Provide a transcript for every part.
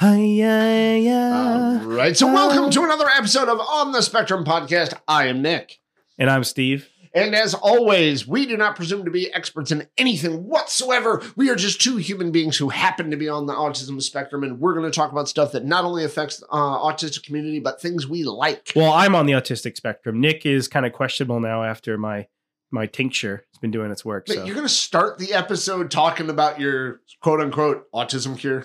Hi, yeah, yeah. All right. So, welcome to another episode of On the Spectrum podcast. I am Nick. And I'm Steve. And as always, we do not presume to be experts in anything whatsoever. We are just two human beings who happen to be on the autism spectrum, and we're going to talk about stuff that not only affects uh, autistic community, but things we like. Well, I'm on the autistic spectrum. Nick is kind of questionable now after my my tincture has been doing its work. But So you're going to start the episode talking about your quote unquote autism cure?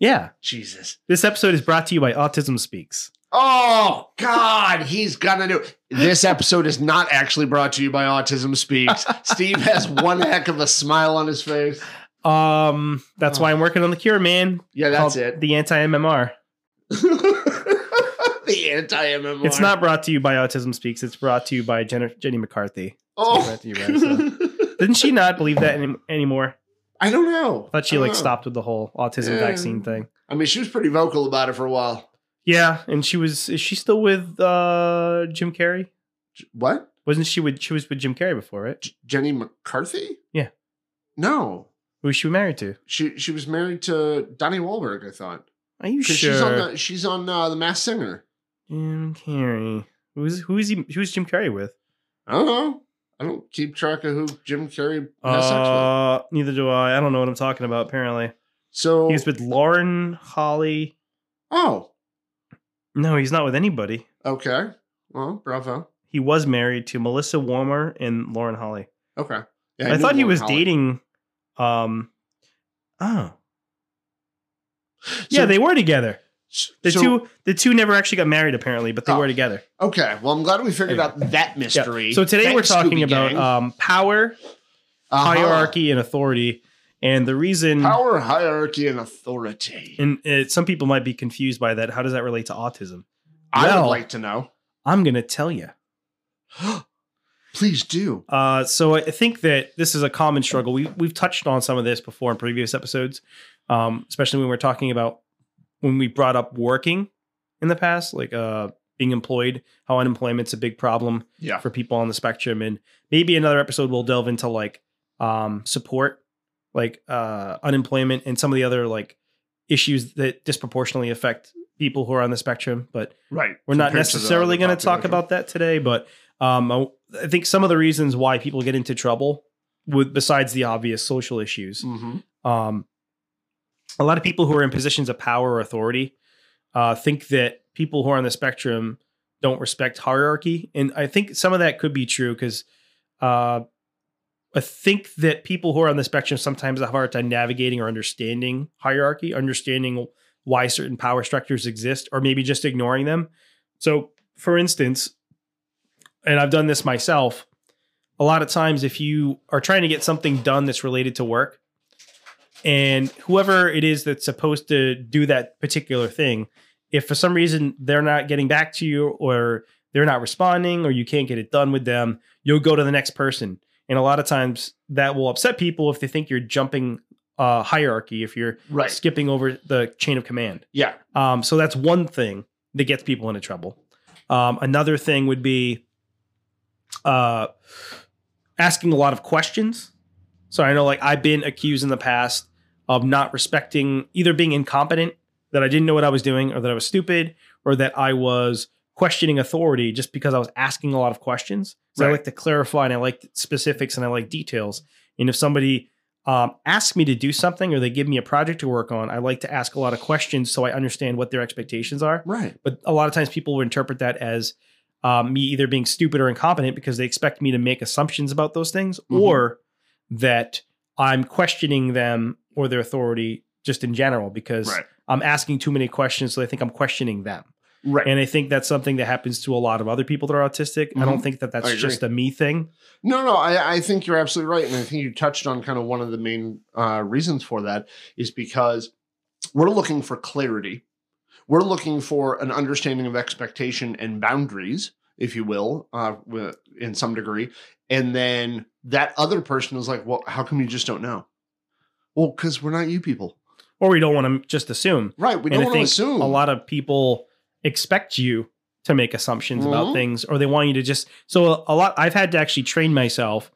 Yeah, Jesus. this episode is brought to you by Autism Speaks. Oh God, he's gonna do it. This episode is not actually brought to you by Autism Speaks. Steve has one heck of a smile on his face. Um, that's why I'm working on the cure, man. Yeah, that's it. The anti MMR. the anti MMR. It's not brought to you by Autism Speaks. It's brought to you by Jenny McCarthy. Oh, to you by, so. Didn't she not believe that any, anymore? I don't know. I thought she like know. stopped with the whole autism Yeah. vaccine thing. I mean, she was pretty vocal about it for a while. Yeah, and she was. Is she still with uh Jim Carrey? What? Wasn't she with? She was with Jim Carrey before, right? J- Jenny McCarthy? Yeah. No, Who was she married to? she she was married to Donnie Wahlberg. I thought Are you sure? she's on the she's on uh, the Masked Singer. Jim Carrey. Who's who is he? Who's Jim Carrey with? I don't know. I don't keep track of who Jim Carrey has sex with. Uh, neither do I. I don't know what I'm talking about. Apparently, So he's with Lauren Holly. oh, No, he's not with anybody. okay. Well, bravo. He was married to Melissa Womer and Lauren Holly. Okay. Yeah, I, knew thought he Lauren was Holly. dating. Um. Oh, yeah, they were together. The so- two, the two never actually got married, apparently, but they Oh. were together. Okay. Well, I'm glad we figured Anyway. out that Yeah. mystery. So today we're talking Scooby about um, power, Uh-huh. hierarchy, and authority. And the reason, power, hierarchy, and authority. and it, some people might be confused by that. How does that relate to autism? I Well- would like to know. I'm going to tell you. Please do. Uh, so I think that this is a common struggle. We we've touched on some of this before in previous episodes, um, especially when we're talking about when we brought up working in the past, like uh, being employed, how unemployment's a big problem Yeah. for people on the spectrum, and maybe another episode we'll delve into like um, support, like uh, unemployment, and some of the other like issues that disproportionately affect people who are on the spectrum. But Right. we're not Compared the necessarily going to talk about that today, but um, I, I think some of the reasons why people get into trouble, with besides the obvious social issues, Mhm. um, a lot of people who are in positions of power or authority uh, think that people who are on the spectrum don't respect hierarchy, and I think some of that could be true because uh, I think that people who are on the spectrum sometimes have a hard time navigating or understanding hierarchy, understanding why certain power structures exist, or maybe just ignoring them. So, for instance, and I've done this myself, a lot of times if you are trying to get something done that's related to work, and whoever it is that's supposed to do that particular thing, if for some reason they're not getting back to you or they're not responding or you can't get it done with them, you'll go to the next person. And a lot of times that will upset people if they think you're jumping uh, hierarchy, if you're Right. skipping over the chain of command. Yeah. Um, so that's one thing that gets people into trouble. Um, another thing would be uh, asking a lot of questions. So I know, like, I've been accused in the past of not respecting either being incompetent, that I didn't know what I was doing, or that I was stupid, or that I was questioning authority just because I was asking a lot of questions. So I like to clarify and I like specifics and I like details. And if somebody um, asks me to do something or they give me a project to work on, I like to ask a lot of questions so I understand what their expectations are. Right. But a lot of times people will interpret that as um, me either being stupid or incompetent because they expect me to make assumptions about those things Mhm. or that I'm questioning them or their authority just in general because Right. I'm asking too many questions. So they think I'm questioning them. Right. And I think that's something that happens to a lot of other people that are autistic. I don't Mhm. think that that's just a me thing. No, no, I, I think you're absolutely right. And I think you touched on kind of one of the main uh, reasons for that is because we're looking for clarity. We're looking for an understanding of expectation and boundaries, if you will, uh, in some degree. And then that other person is like, well, how come you just don't know? Well, because we're not you people. Or we don't want to just assume. Right. We and don't want to assume. a lot of people expect you to make assumptions about Mhm. things or they want you to just so a lot I've had to actually train myself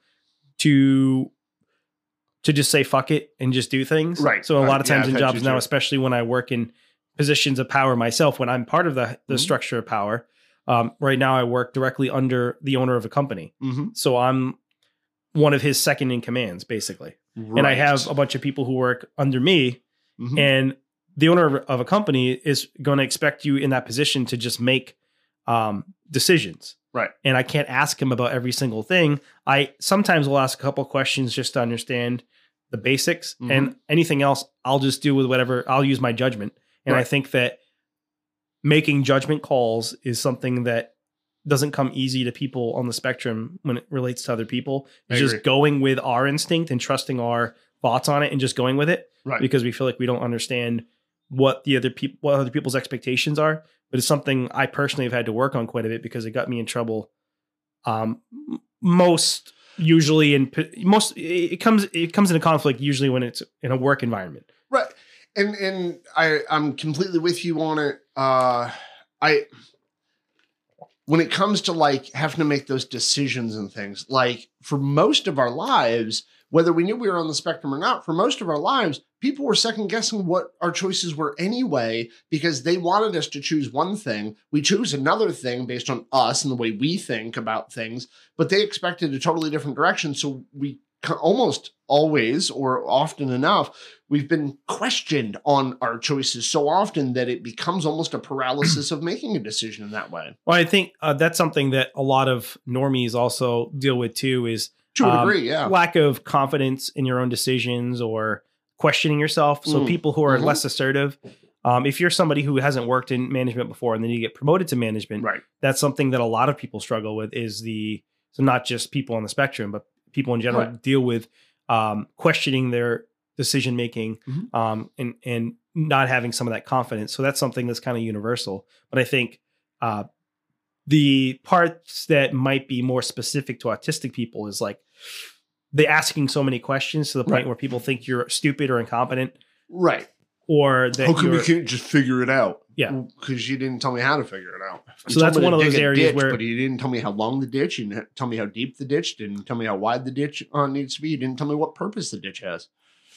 to to just say fuck it and just do things. Right. So a lot of times I've in jobs now, too. especially when I work in positions of power myself when I'm part of the the Mhm. structure of power. Um, right now, I work directly under the owner of a company, Mm-hmm. so I'm one of his second in commands, basically. And I have a bunch of people who work under me, Mhm. and the owner of- a company is going to expect you in that position to just make um, decisions. Right. And I can't ask him about every single thing. I sometimes will ask a couple questions just to understand the basics, Mhm. and anything else I'll just do with whatever I'll use my judgment. And I think that making judgment calls is something that doesn't come easy to people on the spectrum when it relates to other people. It's just going with our instinct and trusting our thoughts on it and just going with it right. because we feel like we don't understand what the other people what other people's expectations are but it's something i personally have had to work on quite a bit because it got me in trouble um most usually in most it it comes it comes into conflict usually when it's in a work environment Right. And and I I'm completely with you on it. Uh I when it comes to like having to make those decisions and things, like for most of our lives, whether we knew we were on the spectrum or not, for most of our lives, people were second guessing what our choices were anyway because they wanted us to choose one thing. We choose another thing based on us and the way we think about things, but they expected a totally different direction. So we almost always or often enough we've been questioned on our choices so often that it becomes almost a paralysis of making a decision in that way well i think uh, that's something that a lot of normies also deal with too is to a Um, degree yeah lack of confidence in your own decisions or questioning yourself. So Mm. people who are Mhm. less assertive, um, if you're somebody who hasn't worked in management before and then you get promoted to management, right that's something that a lot of people struggle with. Is the so not just people on the spectrum, but people in general Right. deal with um, questioning their decision making Mhm. um, and and not having some of that confidence. So that's something that's kind of universal. But I think uh, the parts that might be more specific to autistic people is like they asking so many questions to the point Right. where people think you're stupid or incompetent right or that how come you're we can't just figure it out Yeah. because you didn't tell me how to figure it out You So that's one of those areas ditch, where- but you didn't tell me how long the ditch you didn't tell me how deep the ditch didn't tell me how wide the ditch uh, needs to be you didn't tell me what purpose the ditch has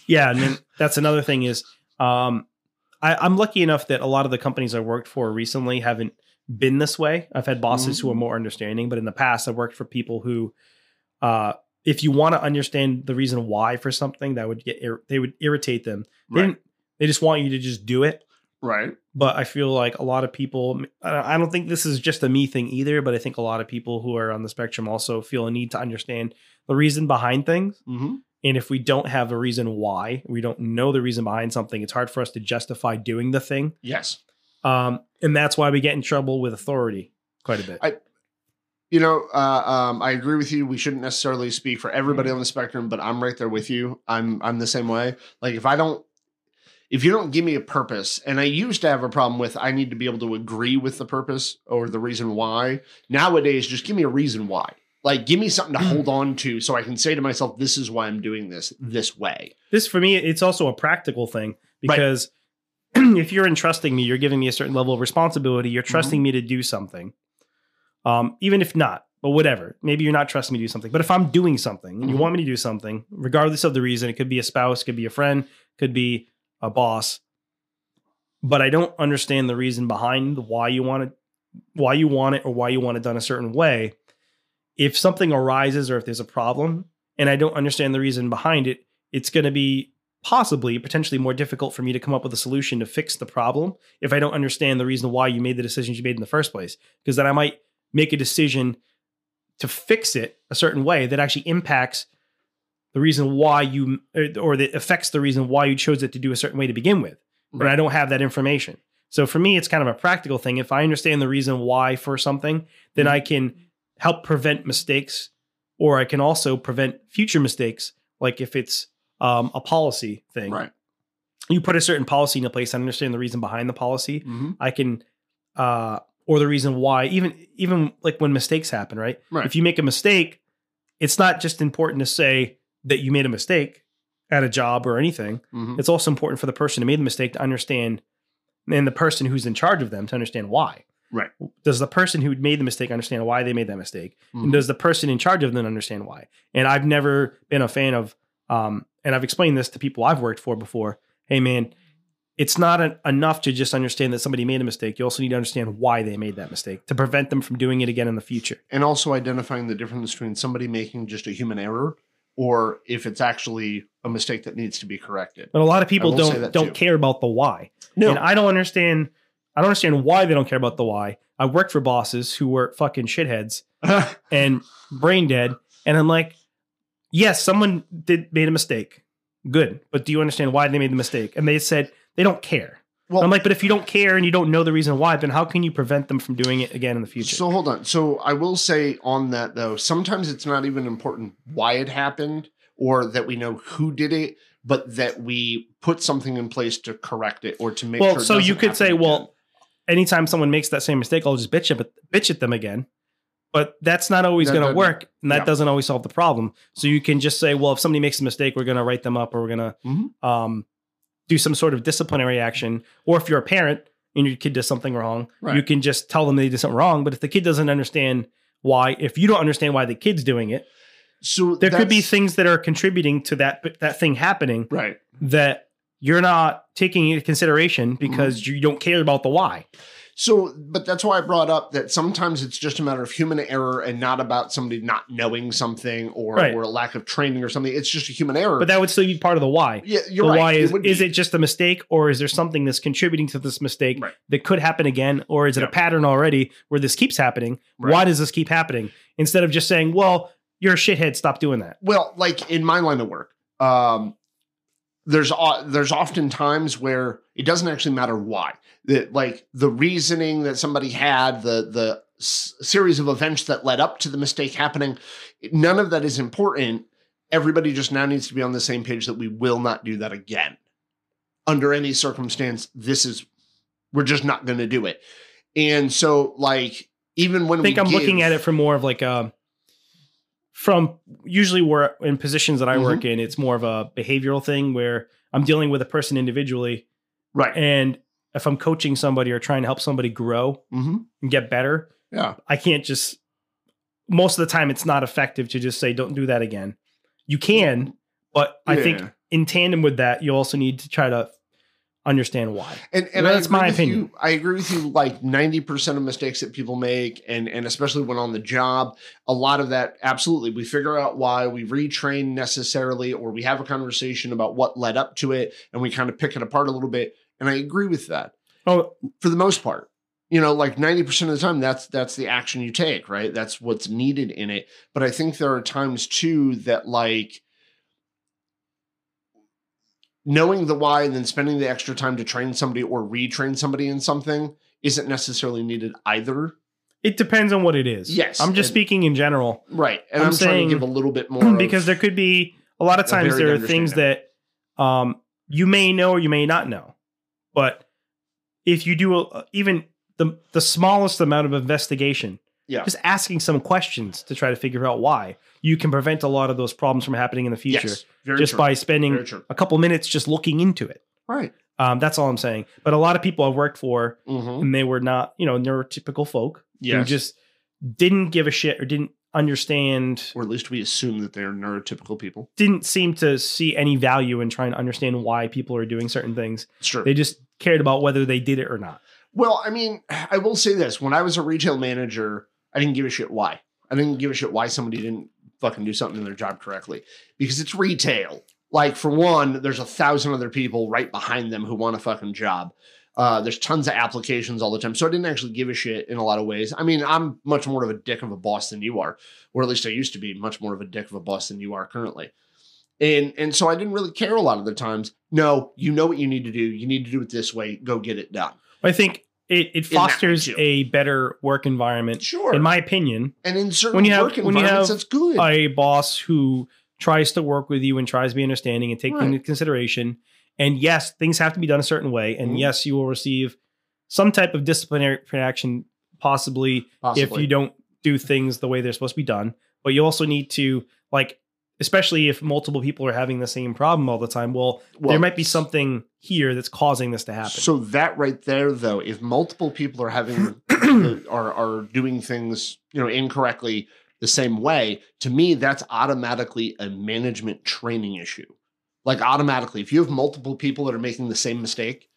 Yeah, and then that's another thing is um, I, I'm lucky enough that a lot of the companies I worked for recently haven't been this way. I've had bosses who are more understanding, but in the past, I've worked for people who, uh, if you want to understand the reason why for something, that would get ir- they would irritate them. They, right didn't, they just want you to just do it. Right But I feel like a lot of people, I don't think this is just a me thing either, but I think a lot of people who are on the spectrum also feel a need to understand the reason behind things. mm-hmm. And if we don't have a reason why, we don't know the reason behind something, it's hard for us to justify doing the thing. yes Um, and that's why we get in trouble with authority quite a bit. I- You know, uh, um, I agree with you. We shouldn't necessarily speak for everybody on the spectrum, but I'm right there with you. I'm I'm the same way. Like if I don't, if you don't give me a purpose, and I used to have a problem with, I need to be able to agree with the purpose or the reason why. Nowadays, just give me a reason why. Like give me something to hold on to, so I can say to myself, "This is why I'm doing this this way." this for me, it's also a practical thing because if you're entrusting me, you're giving me a certain level of responsibility. You're trusting me to do something, um, even if not, but whatever. Maybe you're not trusting me to do something, but if I'm doing something and you Mhm. want me to do something, regardless of the reason, it could be a spouse, could be a friend, could be a boss, but I don't understand the reason behind why you want it, why you want it, or why you want it done a certain way. If something arises or if there's a problem and I don't understand the reason behind it, it's going to be possibly potentially more difficult for me to come up with a solution to fix the problem if I don't understand the reason why you made the decisions you made in the first place. Because then I might make a decision to fix it a certain way that actually impacts the reason why you or that affects the reason why you chose it to do a certain way to begin with. But I don't have that information. So for me, it's kind of a practical thing. If I understand the reason why for something, then I can help prevent mistakes, or I can also prevent future mistakes. Like if it's um, a policy thing, Right. you put a certain policy into place. I understand the reason behind the policy. Mm-hmm. I can, uh, or the reason why. Even even like when mistakes happen, right? Right. If you make a mistake, it's not just important to say that you made a mistake at a job or anything. Mm-hmm. It's also important for the person who made the mistake to understand, and the person who's in charge of them to understand why. Right. Does the person who made the mistake understand why they made that mistake? Mhm. And does the person in charge of them understand why? And I've never been a fan of, um, and I've explained this to people I've worked for before. Hey, man, it's not an, enough to just understand that somebody made a mistake. You also need to understand why they made that mistake to prevent them from doing it again in the future. and also identifying the difference between somebody making just a human error or if it's actually a mistake that needs to be corrected. But a lot of people don't don't too. care about the why. And I don't understand. I don't understand why they don't care about the why. I worked for bosses who were fucking shitheads and brain dead, and I'm like, yes, someone did made a mistake. Good, but do you understand why they made the mistake? And they said they don't care. Well, I'm like, but if you don't care and you don't know the reason why, then how can you prevent them from doing it again in the future? So hold on. So I will say on that though, sometimes it's not even important why it happened or that we know who did it, but that we put something in place to correct it or to make well, sure. so you could say, happen well, anytime someone makes that same mistake, I'll just bitch at bitch at them again. But that's not always That going to work, and that yeah. doesn't always solve the problem. So you can just say, well, if somebody makes a mistake, we're going to write them up, or we're going to Mhm. um, do some sort of disciplinary action. Or if you're a parent and your kid does something wrong, you can just tell them they did something wrong. But if the kid doesn't understand why, if you don't understand why the kid's doing it, so there could be things that are contributing to that that thing happening right. that you're not taking into consideration because Mm-hmm. you don't care about the why. So, but that's why I brought up that sometimes it's just a matter of human error and not about somebody not knowing something or Right. or a lack of training or something. It's just a human error. But that would still be part of the why. yeah, you're the right. why is would is it just a mistake or is there something that's contributing to this mistake Right. that could happen again or is it Yeah. a pattern already where this keeps happening Right. why does this keep happening instead of just saying well you're a shithead stop doing that Well, like in my line of work, um, there's o- there's often times where it doesn't actually matter why. That like the reasoning that somebody had, the the s- series of events that led up to the mistake happening, none of that is important. Everybody just now needs to be on the same page that we will not do that again. Under any circumstance, this is we're just not going to do it. And so, like, even when i think i'm looking at it from more of like a from usually where in positions that i Mm-hmm. work in it's more of a behavioral thing where i'm dealing with a person individually right, and if i'm coaching somebody or trying to help somebody grow hmm and get better yeah, I can't just most of the time it's not effective to just say don't do that again. You can, but I think in tandem with that, you also need to try to understand why. And and that's my opinion. You, I agree with you. Like ninety percent of mistakes that people make, and and especially when on the job, a lot of that absolutely we figure out why we retrain necessarily, or we have a conversation about what led up to it, and we kind of pick it apart a little bit. And I agree with that Oh, for the most part. You know, like ninety percent of the time, that's that's the action you take, right? That's what's needed in it. But I think there are times too that like knowing the why and then spending the extra time to train somebody or retrain somebody in something isn't necessarily needed either. it depends on what it is. Yes, I'm just and- speaking in general Right. And I'm I'm, trying saying- to give a little bit more because there could be a lot of times there are things that um, you may know or you may not know, but if you do a, even the the smallest amount of investigation, Yeah. just asking some questions to try to figure out why, you can prevent a lot of those problems from happening in the future. yes, very just true. by spending a couple minutes just looking into it. Right. Um, that's all I'm saying. But a lot of people I've worked for, Mhm. and they were not, you know, neurotypical folk who just didn't give a shit or didn't understand, or at least we assume that they're neurotypical people. didn't seem to see any value in trying to understand why people are doing certain things. True. They just cared about whether they did it or not. Well, I mean, I will say this: when I was a retail manager, I didn't give a shit why. I didn't give a shit why somebody didn't fucking do something in their job correctly because it's retail. Like for one, there's a thousand other people right behind them who want a fucking job. Uh, there's tons of applications all the time, so I didn't actually give a shit in a lot of ways. I mean, I'm much more of a dick of a boss than you are, or at least I used to be much more of a dick of a boss than you are currently. And and so I didn't really care a lot of the times. No, you know what you need to do. You need to do it this way. Go get it done. I think it, it fosters a better work environment, Sure. in my opinion. And in certain When you have- work when you environments, have that's good. a boss who tries to work with you and tries to be understanding and take Right. things into consideration. And yes, things have to be done a certain way. And Mhm. yes, you will receive some type of disciplinary action, possibly, if you don't do things the way they're supposed to be done. But you also need to, like, especially if multiple people are having the same problem all the time, well, Well, there might be something here that's causing this to happen. So that right there, though, if multiple people are having the- are are doing things, you know, incorrectly the same way, to me, that's automatically a management training issue. Like automatically, if you have multiple people that are making the same mistake,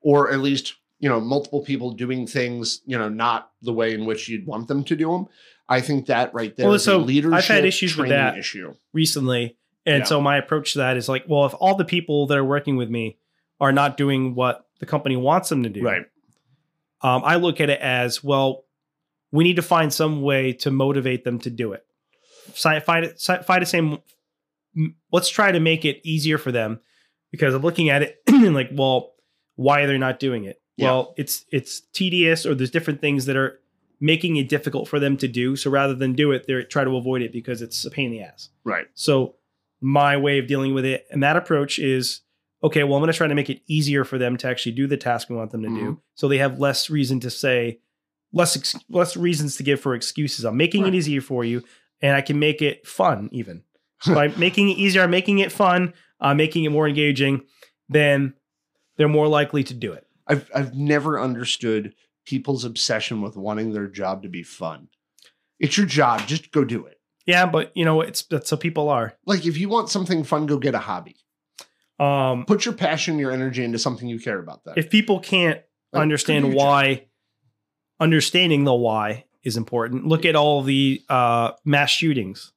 or at least you know multiple people doing things you know not the way in which you'd want them to do them i think that right there Well, is so a leadership I've had issues with training that. issue recently. And Yeah. so my approach to that is like, well, if all the people that are working with me are not doing what the company wants them to do, right um, I look at it as well. We need to find some way to motivate them to do it. Find it. Find the same. Let's try to make it easier for them because I'm looking at it and like, well, why are they not doing it? Yeah. Well, it's it's tedious, or there's different things that are making it difficult for them to do. So rather than do it, they try to avoid it because it's a pain in the ass. right So my way of dealing with it and that approach is okay, well, I'm going to try to make it easier for them to actually do the task we want them to Mm-hmm. do. So they have less reason to say, less ex- less reasons to give for excuses. I'm making Right. it easier for you and I can make it fun even. By making it easier, I'm making it fun, uh, making it more engaging, then they're more likely to do it. I've I've never understood people's obsession with wanting their job to be fun. It's your job, just go do it. Yeah, but you know, it's that's how people are. Like if you want something fun, go get a hobby. Um, Put your passion, your energy into something you care about. that. if people can't Like, understand job. why understanding the why is important look at all the uh mass shootings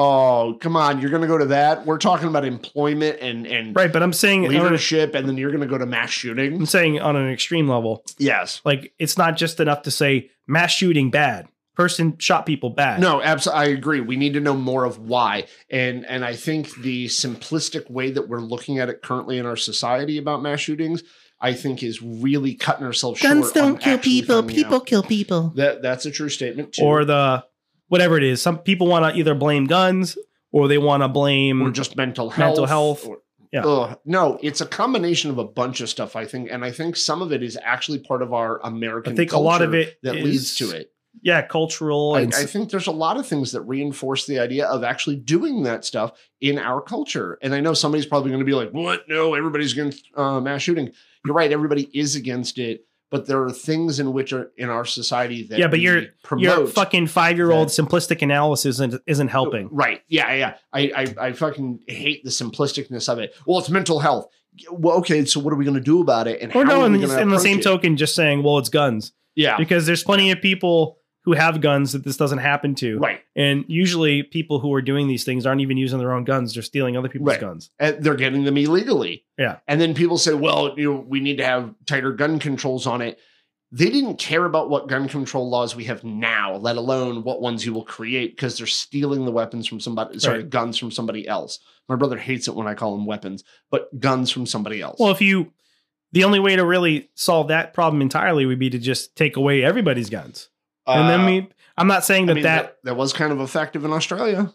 Oh, come on, you're going to go to that? We're talking about employment and and right but i'm saying on a- leadership, and then you're going to go to mass shooting i'm saying on an extreme level Yes. like it's not just enough to say mass shooting bad person shot people bad No, absolutely. I agree. We need to know more of why, and and I think the simplistic way that we're looking at it currently in our society about mass shootings, I think, is really cutting ourselves Guns short. Guns don't kill people. People out. kill people. That that's a true statement too. or the whatever it is some people want to either blame guns or they want to blame or just mental health. Mental health. or- Yeah. Ugh. no, it's a combination of a bunch of stuff. I think, and I think some of it is actually part of our American. i think a lot of it that is- leads to it. yeah cultural I, and I think there's a lot of things that reinforce the idea of actually doing that stuff in our culture. And I know somebody's probably going to be like, "What? No, everybody's against uh, mass shooting." You're right. Everybody is against it, but there are things in which are in our society that Yeah, but promote. your fucking five-year-old simplistic analysis isn't, isn't helping uh, Right. Yeah. Yeah. I, I I fucking hate the simplisticness of it. Well, it's mental health. Well, okay. So what are we going to do about it? And or how no are in, we the- in the same it? token just saying well it's guns Yeah. because there's plenty of people who have guns that this doesn't happen to Right. And usually, people who are doing these things aren't even using their own guns; they're stealing other people's Right. guns. and they're getting them illegally. Yeah. And then people say, well, you know, we need to have tighter gun controls on it. They didn't care about what gun control laws we have now, let alone what ones you will create, because they're stealing the weapons from somebody, sorry, Right. guns from somebody else. My brother hates it when I call them weapons, but guns from somebody else. Well, if you, the only way to really solve that problem entirely would be to just take away everybody's guns, and then Uh, we. I'm not saying I that mean, that, that, that was kind of effective in Australia.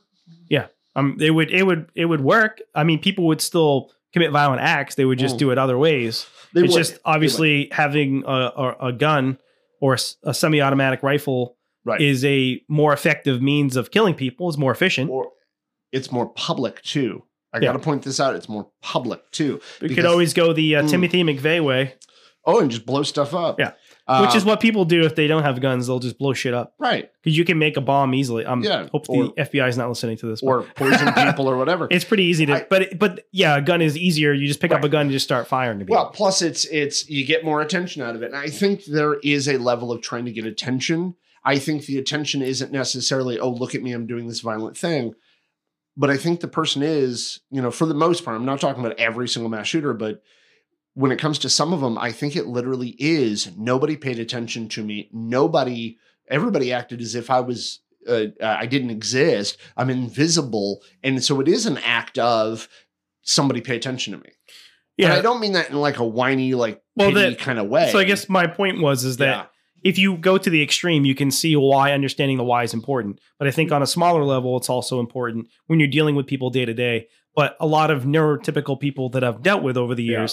Yeah, um it would it would it would work. I mean, people would still commit violent acts; they would just Mm. do it other ways. They it's would. just obviously having a, a, a gun or a semi-automatic rifle Right. is a more effective means of killing people. Is more efficient. or it's more public too. I Yeah. got to point this out. It's more public too. We could always go the uh, Mm. Timothy McVeigh way, Oh, and just blow stuff up. Yeah. Uh, which is what people do if they don't have guns. They'll just blow shit up right. because you can make a bomb easily. Um, Yeah, hope or- the FBI is not listening to this. but Or poison people or whatever. it's pretty easy to, I- but but yeah, a gun is easier. You just pick up a gun and just start firing. Well, plus it's it's you get more attention out of it. And I think there is a level of trying to get attention. I think the attention isn't necessarily, oh, look at me, I'm doing this violent thing. But I think the person is, you know, for the most part, I'm not talking about every single mass shooter, but when it comes to some of them, I think it literally is nobody paid attention to me. Nobody, everybody acted as if I was, uh, I didn't exist. I'm invisible. And so it is an act of somebody pay attention to me. And yeah. I don't mean that in like a whiny, like Well, that- kind of way. so I guess my point was is that Yeah. if you go to the extreme, you can see why understanding the why is important. But I think Mm-hmm. on a smaller level, it's also important when you're dealing with people day to day. But a lot of neurotypical people that I've dealt with over the Yeah.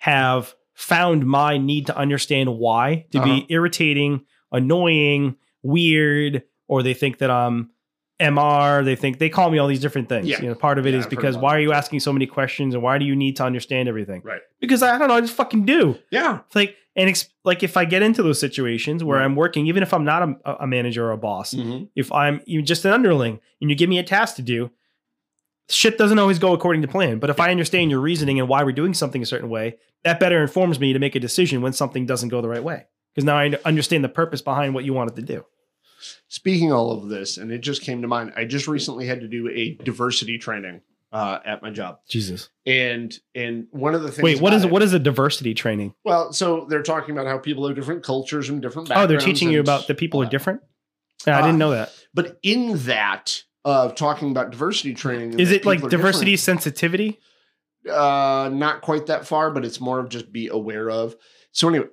Have found my need to understand why to Uh-huh. be irritating, annoying, weird, or they think that I'm MR. They think they call me all these different things. Yeah. You know, part of it Yeah, is I've because why are you asking so many questions and why do you need to understand everything? Right. Because I don't know, I just fucking do. Yeah. It's like and ex- like if I get into those situations where Right. I'm working, even if I'm not a, a manager or a boss, Mhm. if I'm even just an underling and you give me a task to do, shit doesn't always go according to plan. But if I understand your reasoning and why we're doing something a certain way, that better informs me to make a decision when something doesn't go the right way. Because now I understand the purpose behind what you wanted to do. Speaking all of this, and it just came to mind, I just recently had to do a diversity training uh, at my job, Jesus. and and one of the things. Wait, what is it, what is a diversity training? Well, so they're talking about how people have different cultures and different. Backgrounds oh, they're backgrounds teaching you about the people all are different. Yeah, I Uh, didn't know that. But in that of talking about diversity training, Is it like people are diversity sensitivity? Uh, not quite that far, but it's more of just be aware of. So anyway,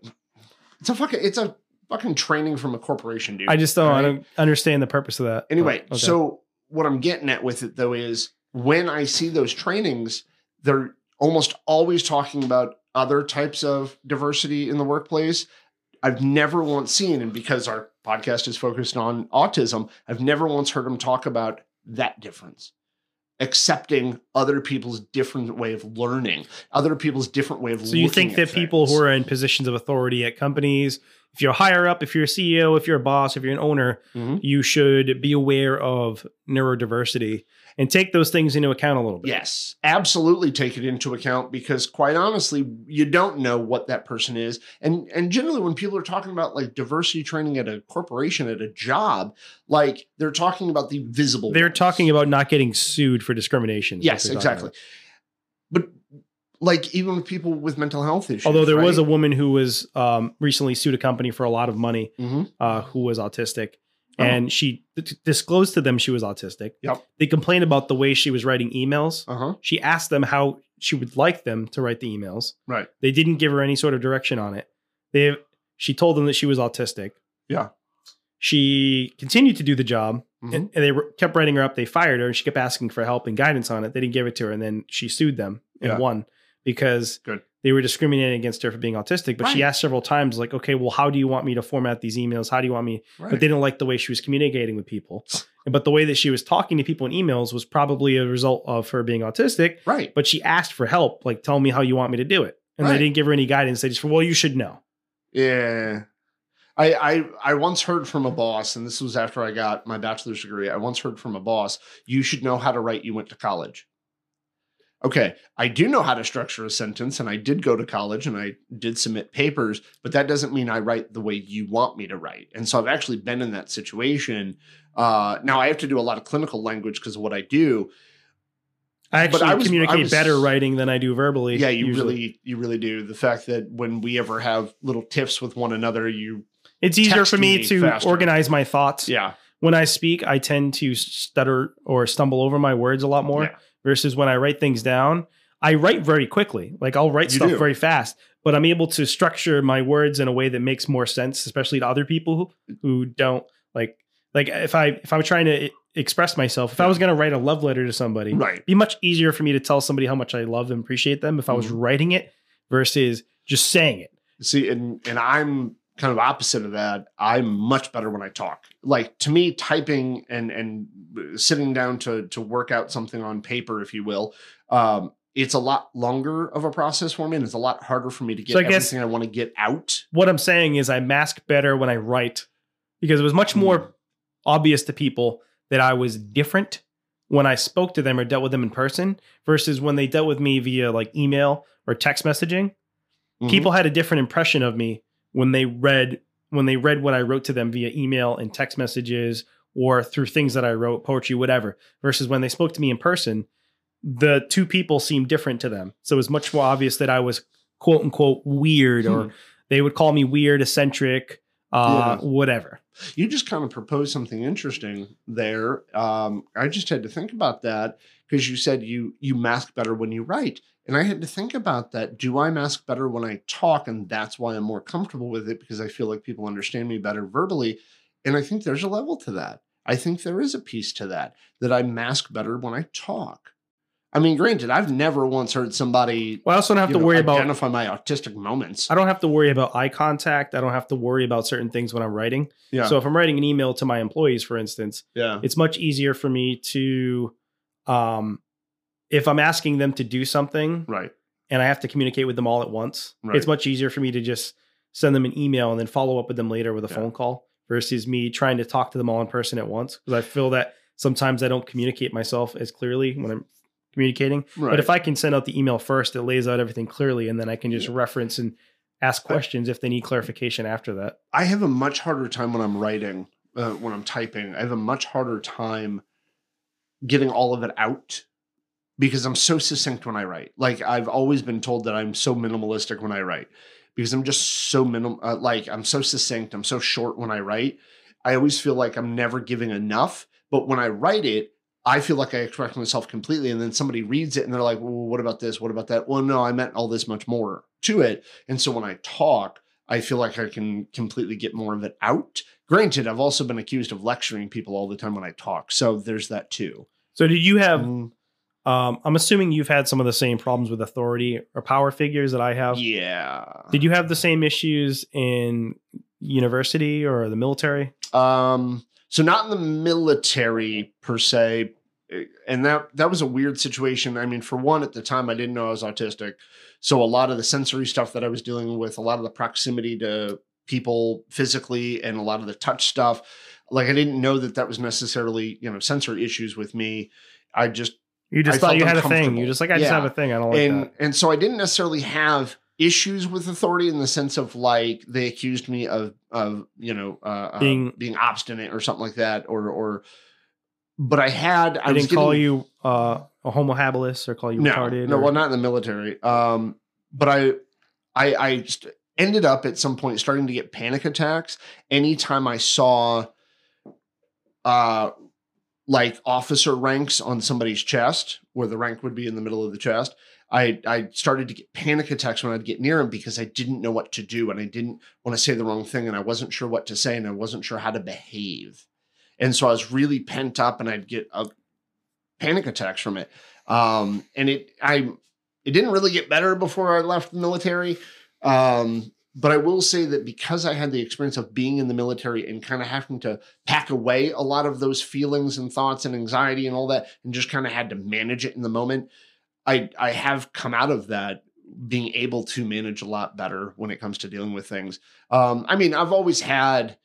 it's a fucking it's a fucking training from a corporation, dude. I just don't, I don't understand the purpose of that. Anyway, okay. so what I'm getting at with it though is when I see those trainings, they're almost always talking about other types of diversity in the workplace. I've never once seen, and because our podcast is focused on autism, I've never once heard them talk about that difference. Accepting other people's different way of learning, other people's different way of So you think that at people who are in positions of authority at companies, if you're higher up, if you're a CEO, if you're a boss, if you're an owner, Mhm. you should be aware of neurodiversity and take those things into account a little bit. Yes, absolutely take it into account because quite honestly, you don't know what that person is. And and generally when people are talking about like diversity training at a corporation, at a job, like they're talking about the visible. They're ones. talking about not getting sued for discrimination. Yes, exactly. But like even with people with mental health issues. Although there was a woman who was um, recently sued a company for a lot of money Mhm. uh, who was autistic. Oh. And she d- disclosed to them she was autistic. Yep. They complained about the way she was writing emails. Uh-huh. She asked them how she would like them to write the emails. Right. They didn't give her any sort of direction on it. They she told them that she was autistic. Yeah. She continued to do the job Mhm. and, and they were- kept writing her up. They fired her and she kept asking for help and guidance on it. They didn't give it to her. And then she sued them and Yeah. won because Good. They were discriminating against her for being autistic. But she asked several times, like, okay, well, how do you want me to format these emails? How do you want me? Right. But they didn't like the way she was communicating with people. but the way that she was talking to people in emails was probably a result of her being autistic. right. But she asked for help, like, tell me how you want me to do it. And Right. they didn't give her any guidance. They just, for, well, you should know. Yeah. I, I I once heard from a boss, and this was after I got my bachelor's degree. I once heard from a boss, you should know how to write, you went to college. Okay, I do know how to structure a sentence, and I did go to college and I did submit papers, but that doesn't mean I write the way you want me to write. And so I've actually been in that situation. Uh, now I have to do a lot of clinical language because of what I do. I actually I was- I communicate was- better writing than I do verbally. Yeah, you usually. really, you really do. The fact that when we ever have little tiffs with one another, you, It's easier for me me to faster. organize my thoughts. yeah, When I speak, I tend to stutter or stumble over my words a lot more Yeah. Versus when I write things down. I write very quickly. Like I'll write You stuff do. very fast, but I'm able to structure my words in a way that makes more sense, especially to other people who, who don't like like if I if I'm trying to express myself, if I was going to write a love letter to somebody, right. it'd be much easier for me to tell somebody how much I love and appreciate them if I was Mhm. writing it versus just saying it. See, and and I'm kind of opposite of that. I'm much better when I talk. Like to me, typing and and sitting down to to work out something on paper, if you will, um, it's a lot longer of a process for me, and it's a lot harder for me to get So I everything I want to get out. what I'm saying is I mask better when I write because it was much more Mm. obvious to people that I was different when I spoke to them or dealt with them in person versus when they dealt with me via like email or text messaging. Mhm. People had a different impression of me when they read when they read what I wrote to them via email and text messages or through things that I wrote, poetry, whatever, versus when they spoke to me in person, the two people seemed different to them. So it was much more obvious that I was quote unquote weird or Hmm. they would call me weird, eccentric, uh, whatever. you just kind of proposed something interesting there. Um, I just had to think about that because you said you you mask better when you write, and I had to think about that. Do I mask better when I talk, and that's why I'm more comfortable with it because I feel like people understand me better verbally, and I think there's a level to that. I think there is a piece to that that I mask better when I talk. I mean, granted, I've never once heard somebody Well, I also don't have to know, worry about identify my autistic moments. I don't have to worry about eye contact. I don't have to worry about certain things when I'm writing. Yeah, So if I'm writing an email to my employees, for instance, yeah, it's much easier for me to um if I'm asking them to do something right, and I have to communicate with them all at once, Right. it's much easier for me to just send them an email and then follow up with them later with a Yeah. phone call versus me trying to talk to them all in person at once because I feel that sometimes I don't communicate myself as clearly when I'm communicating. Right. But if I can send out the email first, it lays out everything clearly, and then I can just reference and ask questions if they need clarification after that. I have a much harder time when I'm writing, uh, when I'm typing. I have a much harder time getting all of it out because I'm so succinct when I write. Like I've always been told that I'm so minimalistic when I write because I'm just so minimal. Uh, like I'm so succinct. I'm so short when I write. I always feel like I'm never giving enough. But when I write it, I feel like I express myself completely, and then somebody reads it and they're like, "Well, what about this? What about that?" Well, no, I meant all this much more to it. And so when I talk, I feel like I can completely get more of it out. Granted, I've also been accused of lecturing people all the time when I talk, so there's that too. So did you have? Mm, Um, I'm assuming you've had some of the same problems with authority or power figures that I have. yeah. Did you have the same issues in university or the military? Um, so not in the military per se, and that that was a weird situation. I mean, for one, at the time I didn't know I was autistic, so a lot of the sensory stuff that I was dealing with, a lot of the proximity to people physically, and a lot of the touch stuff, like I didn't know that that was necessarily you know sensory issues with me. I just You just I thought you had a thing. You're just like, I just Yeah. have a thing. I don't like and that. and so I didn't necessarily have issues with authority in the sense of like they accused me of of you know uh, uh, Being- being obstinate or something like that or or but I had I I didn't call you uh, a homo habilis or call you no retarded. no or- well not in the military um but I I I just ended up at some point starting to get panic attacks anytime I saw uh like officer ranks on somebody's chest where the rank would be in the middle of the chest I I started to get panic attacks when I'd get near him because I didn't know what to do and I didn't want to say the wrong thing and I wasn't sure what to say and I wasn't sure how to behave. And so I was really pent up and I'd get uh, panic attacks from it. Um, and it I it didn't really get better before I left the military. Um, but I will say that because I had the experience of being in the military and kind of having to pack away a lot of those feelings and thoughts and anxiety and all that, and just kind of had to manage it in the moment, I I have come out of that being able to manage a lot better when it comes to dealing with things. Um, I mean, I've always had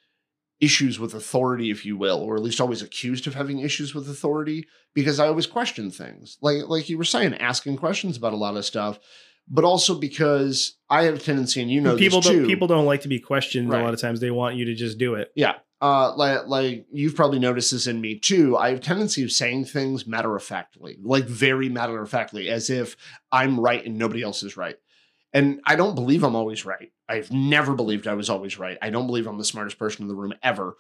issues with authority, if you will, or at least always accused of having issues with authority because I always question things, like like you were saying, asking questions about a lot of stuff, but also because I have a tendency, and you know, people this don't too, people don't like to be questioned Right. a lot of times. They want you to just do it. yeah. Uh, like, like you've probably noticed this in me too. I have a tendency of saying things matter of factly, like very matter of factly, as if I'm right and nobody else is right. And I don't believe I'm always right. I've never believed I was always right. I don't believe I'm the smartest person in the room ever.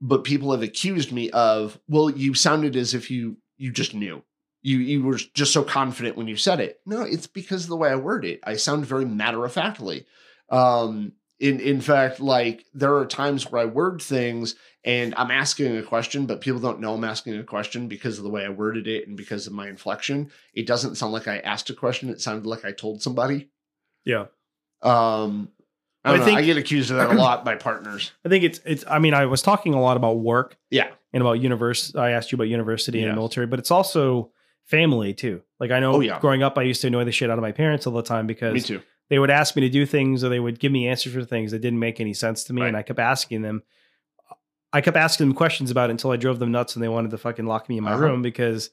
But people have accused me of, well, you sounded as if you you just knew. You you were just so confident when you said it. No, it's because of the way I word it. I sound very matter of factly. Um, in in fact, like there are times where I word things and I'm asking a question, but people don't know I'm asking a question because of the way I worded it and because of my inflection. It doesn't sound like I asked a question. It sounded like I told somebody. Yeah. Um, I, I don't know, think- I get accused of that a lot by partners. I think it's it's. I mean, I was talking a lot about work. Yeah. And about university. I asked you about university Yeah. and military, but it's also family too. Like I know Oh, yeah. growing up, I used to annoy the shit out of my parents all the time Me because they would ask me to do things or they would give me answers for things that didn't make any sense to me, Right. and I kept asking them. I kept asking them questions about it until I drove them nuts and they wanted to fucking lock me in my Uh-huh. room because,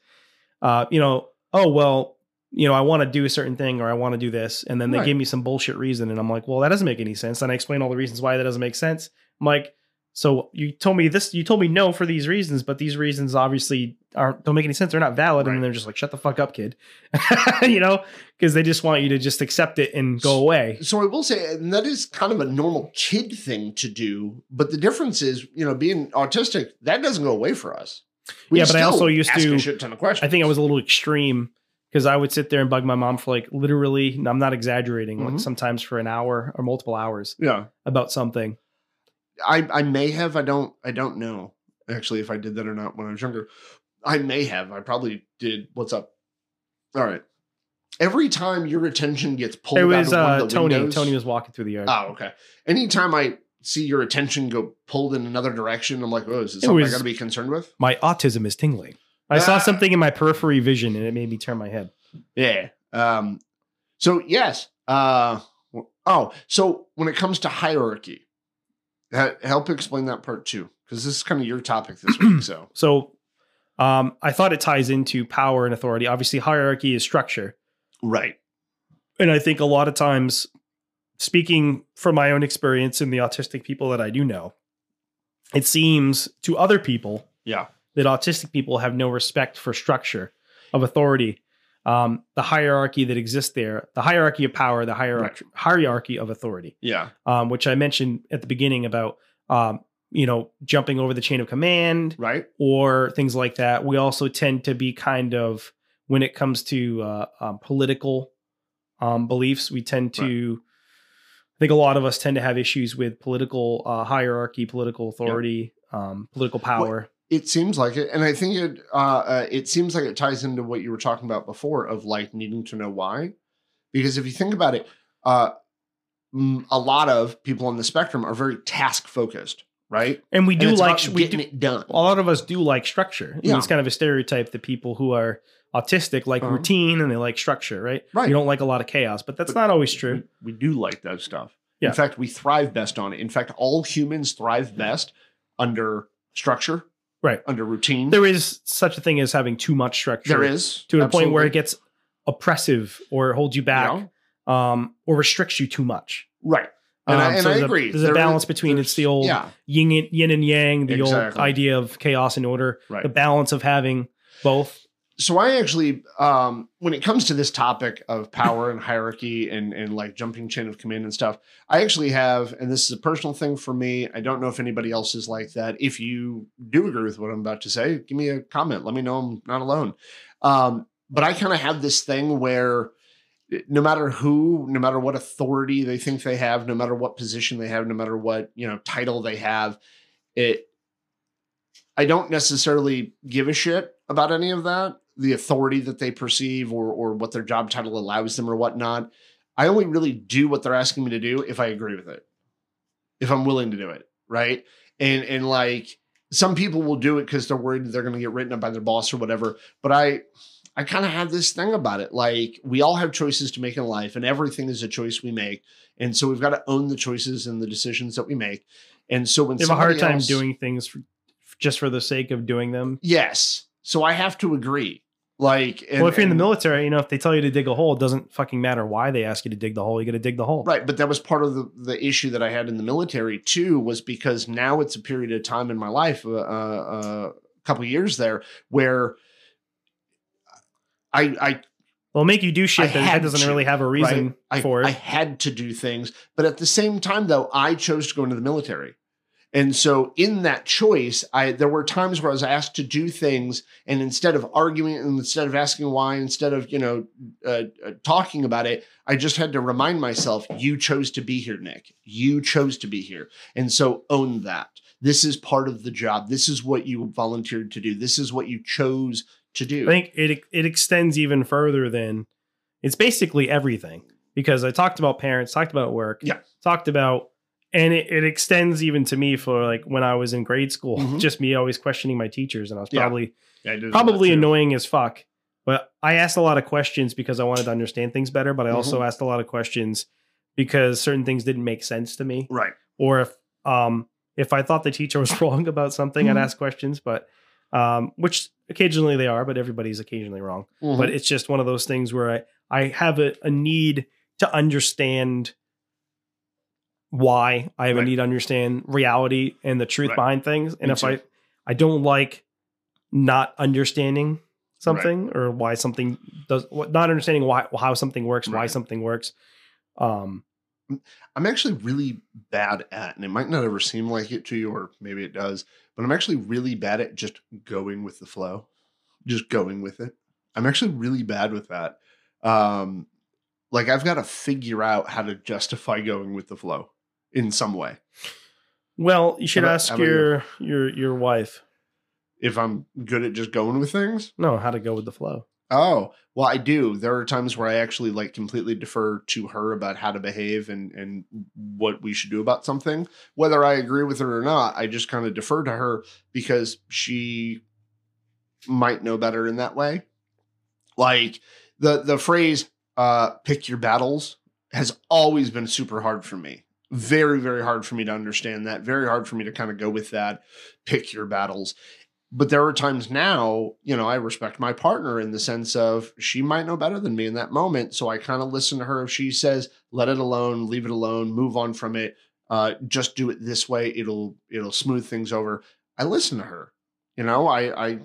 uh, you know, oh well, you know, I want to do a certain thing or I want to do this, and then they Right. give me some bullshit reason, and I'm like, well, that doesn't make any sense. And I explain all the reasons why that doesn't make sense. I'm like, so you told me this, you told me no for these reasons, but these reasons obviously aren't don't make any sense. They're not valid, Right. and they're just like, shut the fuck up, kid. you know, because they just want you to just accept it and go away. So I will say, and that is kind of a normal kid thing to do. But the difference is, you know, being autistic, that doesn't go away for us. Yeah, but I also used to- shit ton of questions. I think I was a little extreme because I would sit there and bug my mom for like literally, I'm not exaggerating, Mhm. like sometimes for an hour or multiple hours yeah. about something. I I may have. I don't. I don't know actually if I did that or not when I was younger. I may have. I probably did. What's up? All right. Every time your attention gets pulled, it was out of uh, Tony. windows- Tony was walking through the yard. Oh, okay. Anytime I see your attention go pulled in another direction, I'm like, oh, is this It something I got to be concerned with? my autism is tingling. I saw Ah. something in my periphery vision and it made me turn my head. Yeah. Um. So yes. Uh. Oh, so when it comes to hierarchy, help explain that part too, because this is kind of your topic this week. So So Um, I thought it ties into power and authority. Obviously, hierarchy is structure. Right. And I think a lot of times, speaking from my own experience and the autistic people that I do know, it seems to other people Yeah. that autistic people have no respect for structure of authority, um, the hierarchy that exists there, the hierarchy of power, the hierarchy hierarchy of authority, Yeah. um, which I mentioned at the beginning about um, you know jumping over the chain of command Right. or things like that. We also tend to be kind of when it comes to uh, um, political um, beliefs, we tend to. I think a lot of us tend to have issues with political uh, hierarchy, political authority, um, political power. It seems like it, and I think it. Uh, uh, it seems like it ties into what you were talking about before of like needing to know why, because if you think about it, uh, a lot of people on the spectrum are very task focused, right? and we do it's like we getting do, it done. a lot of us do like structure. Yeah. It's kind of a stereotype that people who are autistic like Uh-huh. routine and they like structure, right? Right. You don't like a lot of chaos, but that's But- not always true. We, we do like that stuff. Yeah. In fact, we thrive best on it. In fact, all humans thrive best under structure, Right. Under routine. There is such a thing as having too much structure. there is to a point where it gets oppressive or holds you back Yeah. um, or restricts you too much. right. And I, Um, and so I there's a- agree. there's a balance is- between it's the old yeah, yin and, yin and yang, the old idea of chaos and order, right. the balance of having both. So I actually, um, when it comes to this topic of power and hierarchy and and like jumping chain of command and stuff, I actually have, and this is a personal thing for me. I don't know if anybody else is like that. If you do agree with what I'm about to say, give me a comment. Let me know I'm not alone. Um, but I kind of have this thing where no matter who, no matter what authority they think they have, no matter what position they have, no matter what you know title they have, it I don't necessarily give a shit about any of that, the authority that they perceive or or what their job title allows them or whatnot. I only really do what they're asking me to do if I agree with it. If I'm willing to do it, right? And and like some people will do it because they're worried they're going to get written up by their boss or whatever. But I I kind of have this thing about it. Like we all have choices to make in life, and everything is a choice we make. And so we've got to own the choices and the decisions that we make. And so when You have a hard time else- doing things for, just for the sake of doing them. Yes. So I have to agree. Like, and, well, if you're in the military, you know, if they tell you to dig a hole, it doesn't fucking matter why they ask you to dig the hole. You got to dig the hole. right? But that was part of the the issue that I had in the military too, was because now it's a period of time in my life, uh, uh, a couple years there, where I I Well, make you do shit that, doesn't to, really have a reason right? I, for it. I had to do things, but at the same time, though, I chose to go into the military, and so in that choice, I there were times where I was asked to do things, and instead of arguing, and instead of asking why, instead of you know uh, uh, talking about it, I just had to remind myself, you chose to be here, Nick. You chose to be here, and so own that. This is part of the job. This is what you volunteered to do. This is what you chose to do. I think it it extends even further than it's basically everything because I talked about parents, talked about work, Yeah. talked about, and it, it extends even to me for like when I was in grade school, Mhm. just me always questioning my teachers, and I was Yeah. probably I did probably annoying as fuck. But I asked a lot of questions because I wanted to understand things better, but I also Mm-hmm. asked a lot of questions because certain things didn't make sense to me, Right. or if um if I thought the teacher was wrong about something, Mhm. I'd ask questions, but um which occasionally they are, but everybody's occasionally wrong but it's just one of those things where I, I have a, a need to understand why I have Right. a need to understand reality and the truth Right. behind things. And Me if too. I I don't like not understanding something or why something does not understanding why how something works, why something works. Um I'm actually really bad at, and it might not ever seem like it to you, or maybe it does, but I'm actually really bad at just going with the flow, just going with it. I'm actually really bad with that. Um, like I've got to figure out how to justify going with the flow in some way. well, you should about- ask how about you? your your your wife. If I'm good at just going with things, No, how to go with the flow. Oh, well, I do. There are times where I actually like completely defer to her about how to behave and and what we should do about something. Whether I agree with her or not, I just kind of defer to her because she might know better in that way. Like the the phrase uh pick your battles has always been super hard for me. Very very hard for me to understand that. Very hard for me to kind of go with that pick your battles But there are times now, you know, I respect my partner in the sense of she might know better than me in that moment. So I kind of listen to her. If she says, let it alone, leave it alone, move on from it, uh, just do it this way, it'll it'll smooth things over. I listen to her. You know, I, I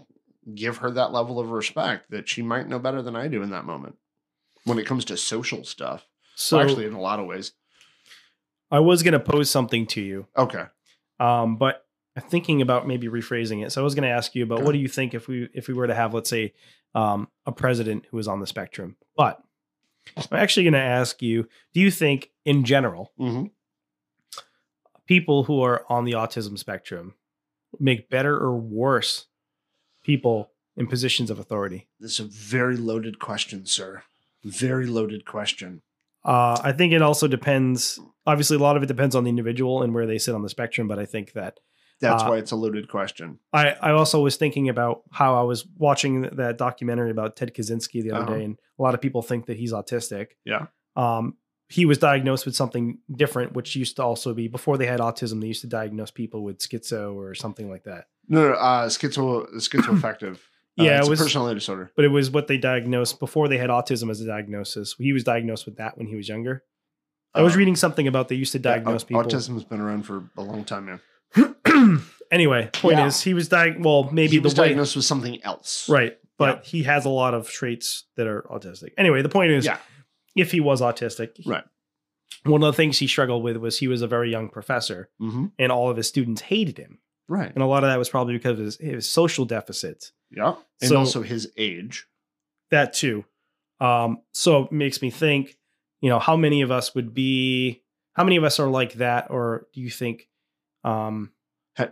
give her that level of respect that she might know better than I do in that moment when it comes to social stuff. So well, actually, in a lot of ways. I was going to pose something to you, Okay. um, but I'm thinking about maybe rephrasing it. So I was going to ask you about Go what do you think if we if we were to have, let's say, um, a president who is on the spectrum? But I'm actually going to ask you: Do you think, in general, hmm people who are on the autism spectrum make better or worse people in positions of authority? This is a very loaded question, sir. Very loaded question. Uh, I think it also depends. Obviously, a lot of it depends on the individual and where they sit on the spectrum. But I think that That's Uh, why it's a loaded question. I, I also was thinking about how I was watching that documentary about Ted Kaczynski the other Uh-huh. day, and a lot of people think that he's autistic. Yeah. Um, he was diagnosed with something different, which used to also be before they had autism. They used to diagnose people with schizo or something like that. No, no uh, schizo schizoaffective. Uh, Yeah, it's it was- a personality disorder. But it was what they diagnosed before they had autism as a diagnosis. He was diagnosed with that when he was younger. I was Um, reading something about they used to diagnose au- people. Autism's been around for a long time, man. anyway, point Yeah. is he was diagnosed. Well, maybe he the was way diagnosed with something else. right, but he has a lot of traits that are autistic. Anyway, the point is, Yeah. if he was autistic, he- Right. One of the things he struggled with was he was a very young professor, hmm and all of his students hated him, Right. and a lot of that was probably because of his, his social deficits. Yeah. And So- also his age. That too. Um, so it makes me think, you know, how many of us would be, how many of us are like that, or do you think? Um,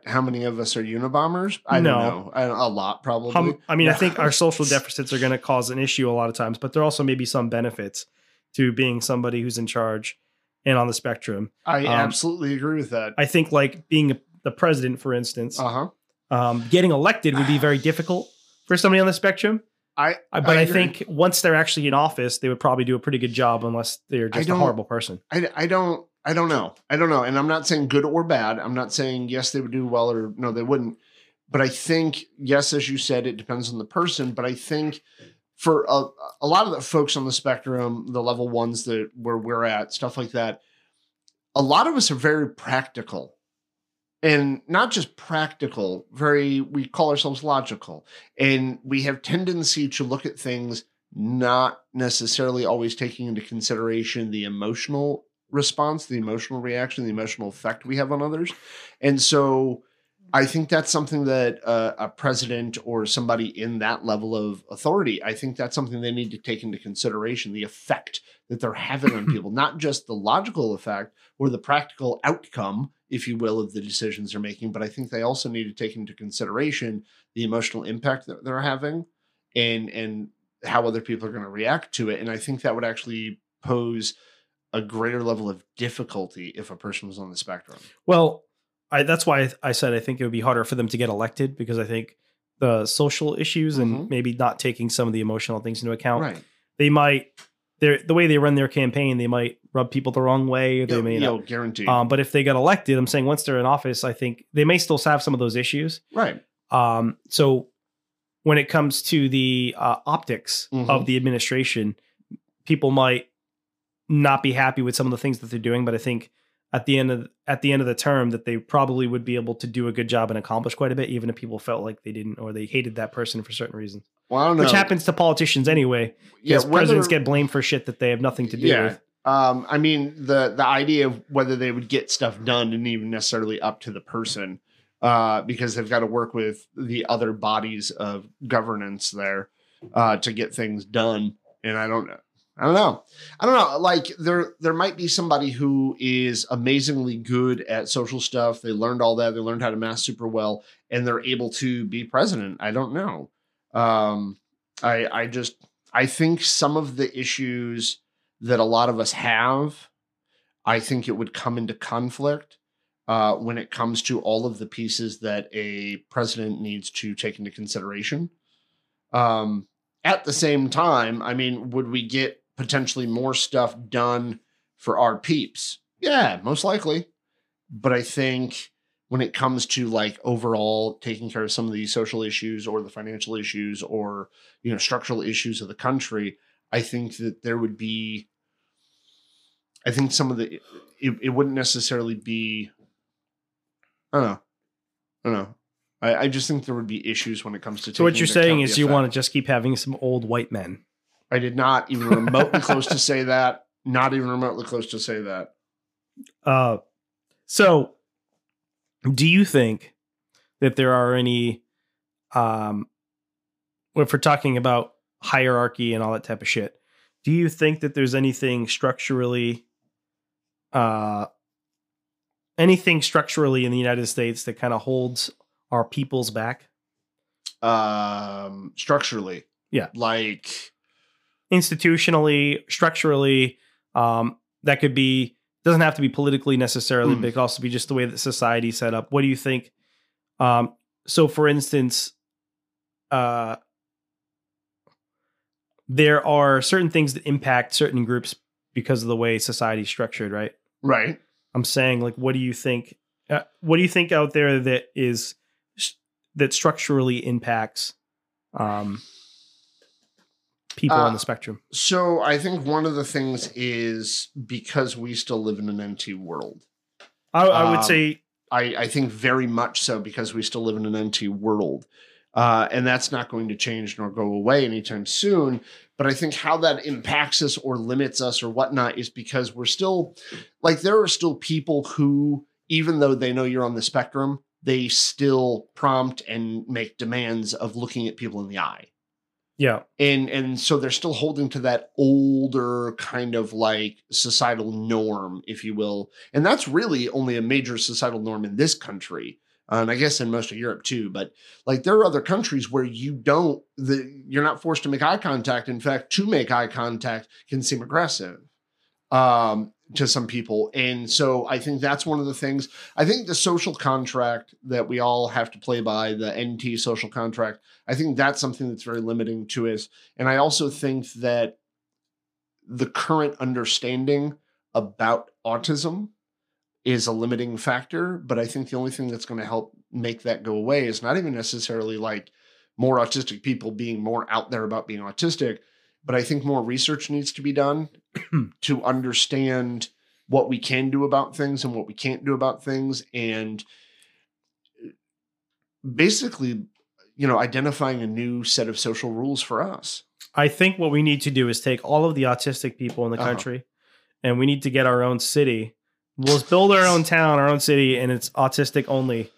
How many of us are Unabombers? I No. don't know. A a lot, probably. How, I mean, I think our social deficits are going to cause an issue a lot of times, but there also may be some benefits to being somebody who's in charge and on the spectrum. I um, absolutely agree with that. I think, like being the president, for instance, Uh huh. Um, getting elected would be very difficult for somebody on the spectrum. I I- But I, agree. think once they're actually in office, they would probably do a pretty good job, unless they're just a horrible person. I, I don't I don't know. I don't know. And I'm not saying good or bad. I'm not saying yes they would do well or no they wouldn't. But I think yes, as you said, it depends on the person. But I think for a, a lot of the folks on the spectrum, the level ones that where we're at, stuff like that, a lot of us are very practical. And not just practical, very we call ourselves logical. And we have tendency to look at things not necessarily always taking into consideration the emotional response, the emotional reaction, the emotional effect we have on others. And so I think that's something that uh, a president or somebody in that level of authority, I think that's something they need to take into consideration the effect that they're having on people, not just the logical effect or the practical outcome, if you will, of the decisions they're making, but I think they also need to take into consideration the emotional impact that they're having and and how other people are going to react to it. And I think that would actually pose a greater level of difficulty if a person was on the spectrum. Well, I, that's why I, said I think it would be harder for them to get elected because I think the social issues and Mhm. maybe not taking some of the emotional things into account, Right. they might. They're, the way they run their campaign, they might rub people the wrong way. They may you'll not. guarantee. Um, but if they get elected, I'm saying once they're in office, I think they may still have some of those issues. right. Um, so when it comes to the uh, optics Mhm. of the administration, people might not be happy with some of the things that they're doing, but I think at the end of at the end of the term that they probably would be able to do a good job and accomplish quite a bit, even if people felt like they didn't or they hated that person for certain reasons. Well, I don't know. Which happens to politicians anyway, Yeah, presidents get blamed for shit that they have nothing to do Yeah. with. Um, I mean, the the idea of whether they would get stuff done isn't even necessarily up to the person, uh, because they've got to work with the other bodies of governance there uh, to get things done. And I don't know. I don't know. I don't know. Like there, there might be somebody who is amazingly good at social stuff. They learned all that. They learned how to math super well, and they're able to be president. I don't know. Um, I, I just, I think some of the issues that a lot of us have, I think it would come into conflict uh, when it comes to all of the pieces that a president needs to take into consideration. Um, at the same time, I mean, would we get potentially more stuff done for our peeps? Yeah, most likely. But I think when it comes to like overall taking care of some of these social issues or the financial issues or you know structural issues of the country i think that there would be i think some of the it, it wouldn't necessarily be i don't know i don't know I, I just think there would be issues when it comes to So what you're saying is you effect. want to just keep having some old white men. i did not even remotely close to say that not even remotely close to say that Uh, so, do you think that there are any, um, if we're talking about hierarchy and all that type of shit, do you think that there's anything structurally, uh, anything structurally in the United States that kind of holds our peoples back um structurally Yeah. like institutionally, structurally? Um, that could be doesn't have to be politically necessarily, Hmm. but it could also be just the way that society's set up. What do you think? Um, so, for instance, uh, there are certain things that impact certain groups because of the way society's structured, right? right I'm saying, like, what do you think? Uh, what do you think out there that is that structurally impacts um, people on Uh, the spectrum? So I think one of the things is because we still live in an NT world. I, I would um, say I, I think very much so because we still live in an NT world. Uh, and that's not going to change nor go away anytime soon. But I think how that impacts us or limits us or whatnot is because we're still like there are still people who, even though they know you're on the spectrum, they still prompt and make demands of looking at people in the eye. Yeah. and and so they're still holding to that older kind of like societal norm if you will. And that's really only a major societal norm in this country uh, and i guess in most of europe too but like there are other countries where you don't the you're not forced to make eye contact. In fact to make eye contact can seem aggressive. Um to some people and so i think that's one of the things i think the social contract that we all have to play by the nt social contract I think that's something that's very limiting to us. And I also think that the current understanding about autism is a limiting factor. But I think the only thing that's going to help make that go away is not even necessarily like more autistic people being more out there about being autistic, but I think more research needs to be done to understand what we can do about things and what we can't do about things. And basically, you know, identifying a new set of social rules for us. I think what we need to do is take all of the autistic people in the Uh-huh. country and we need to get our own city. We'll build our own town, our own city, and it's autistic only.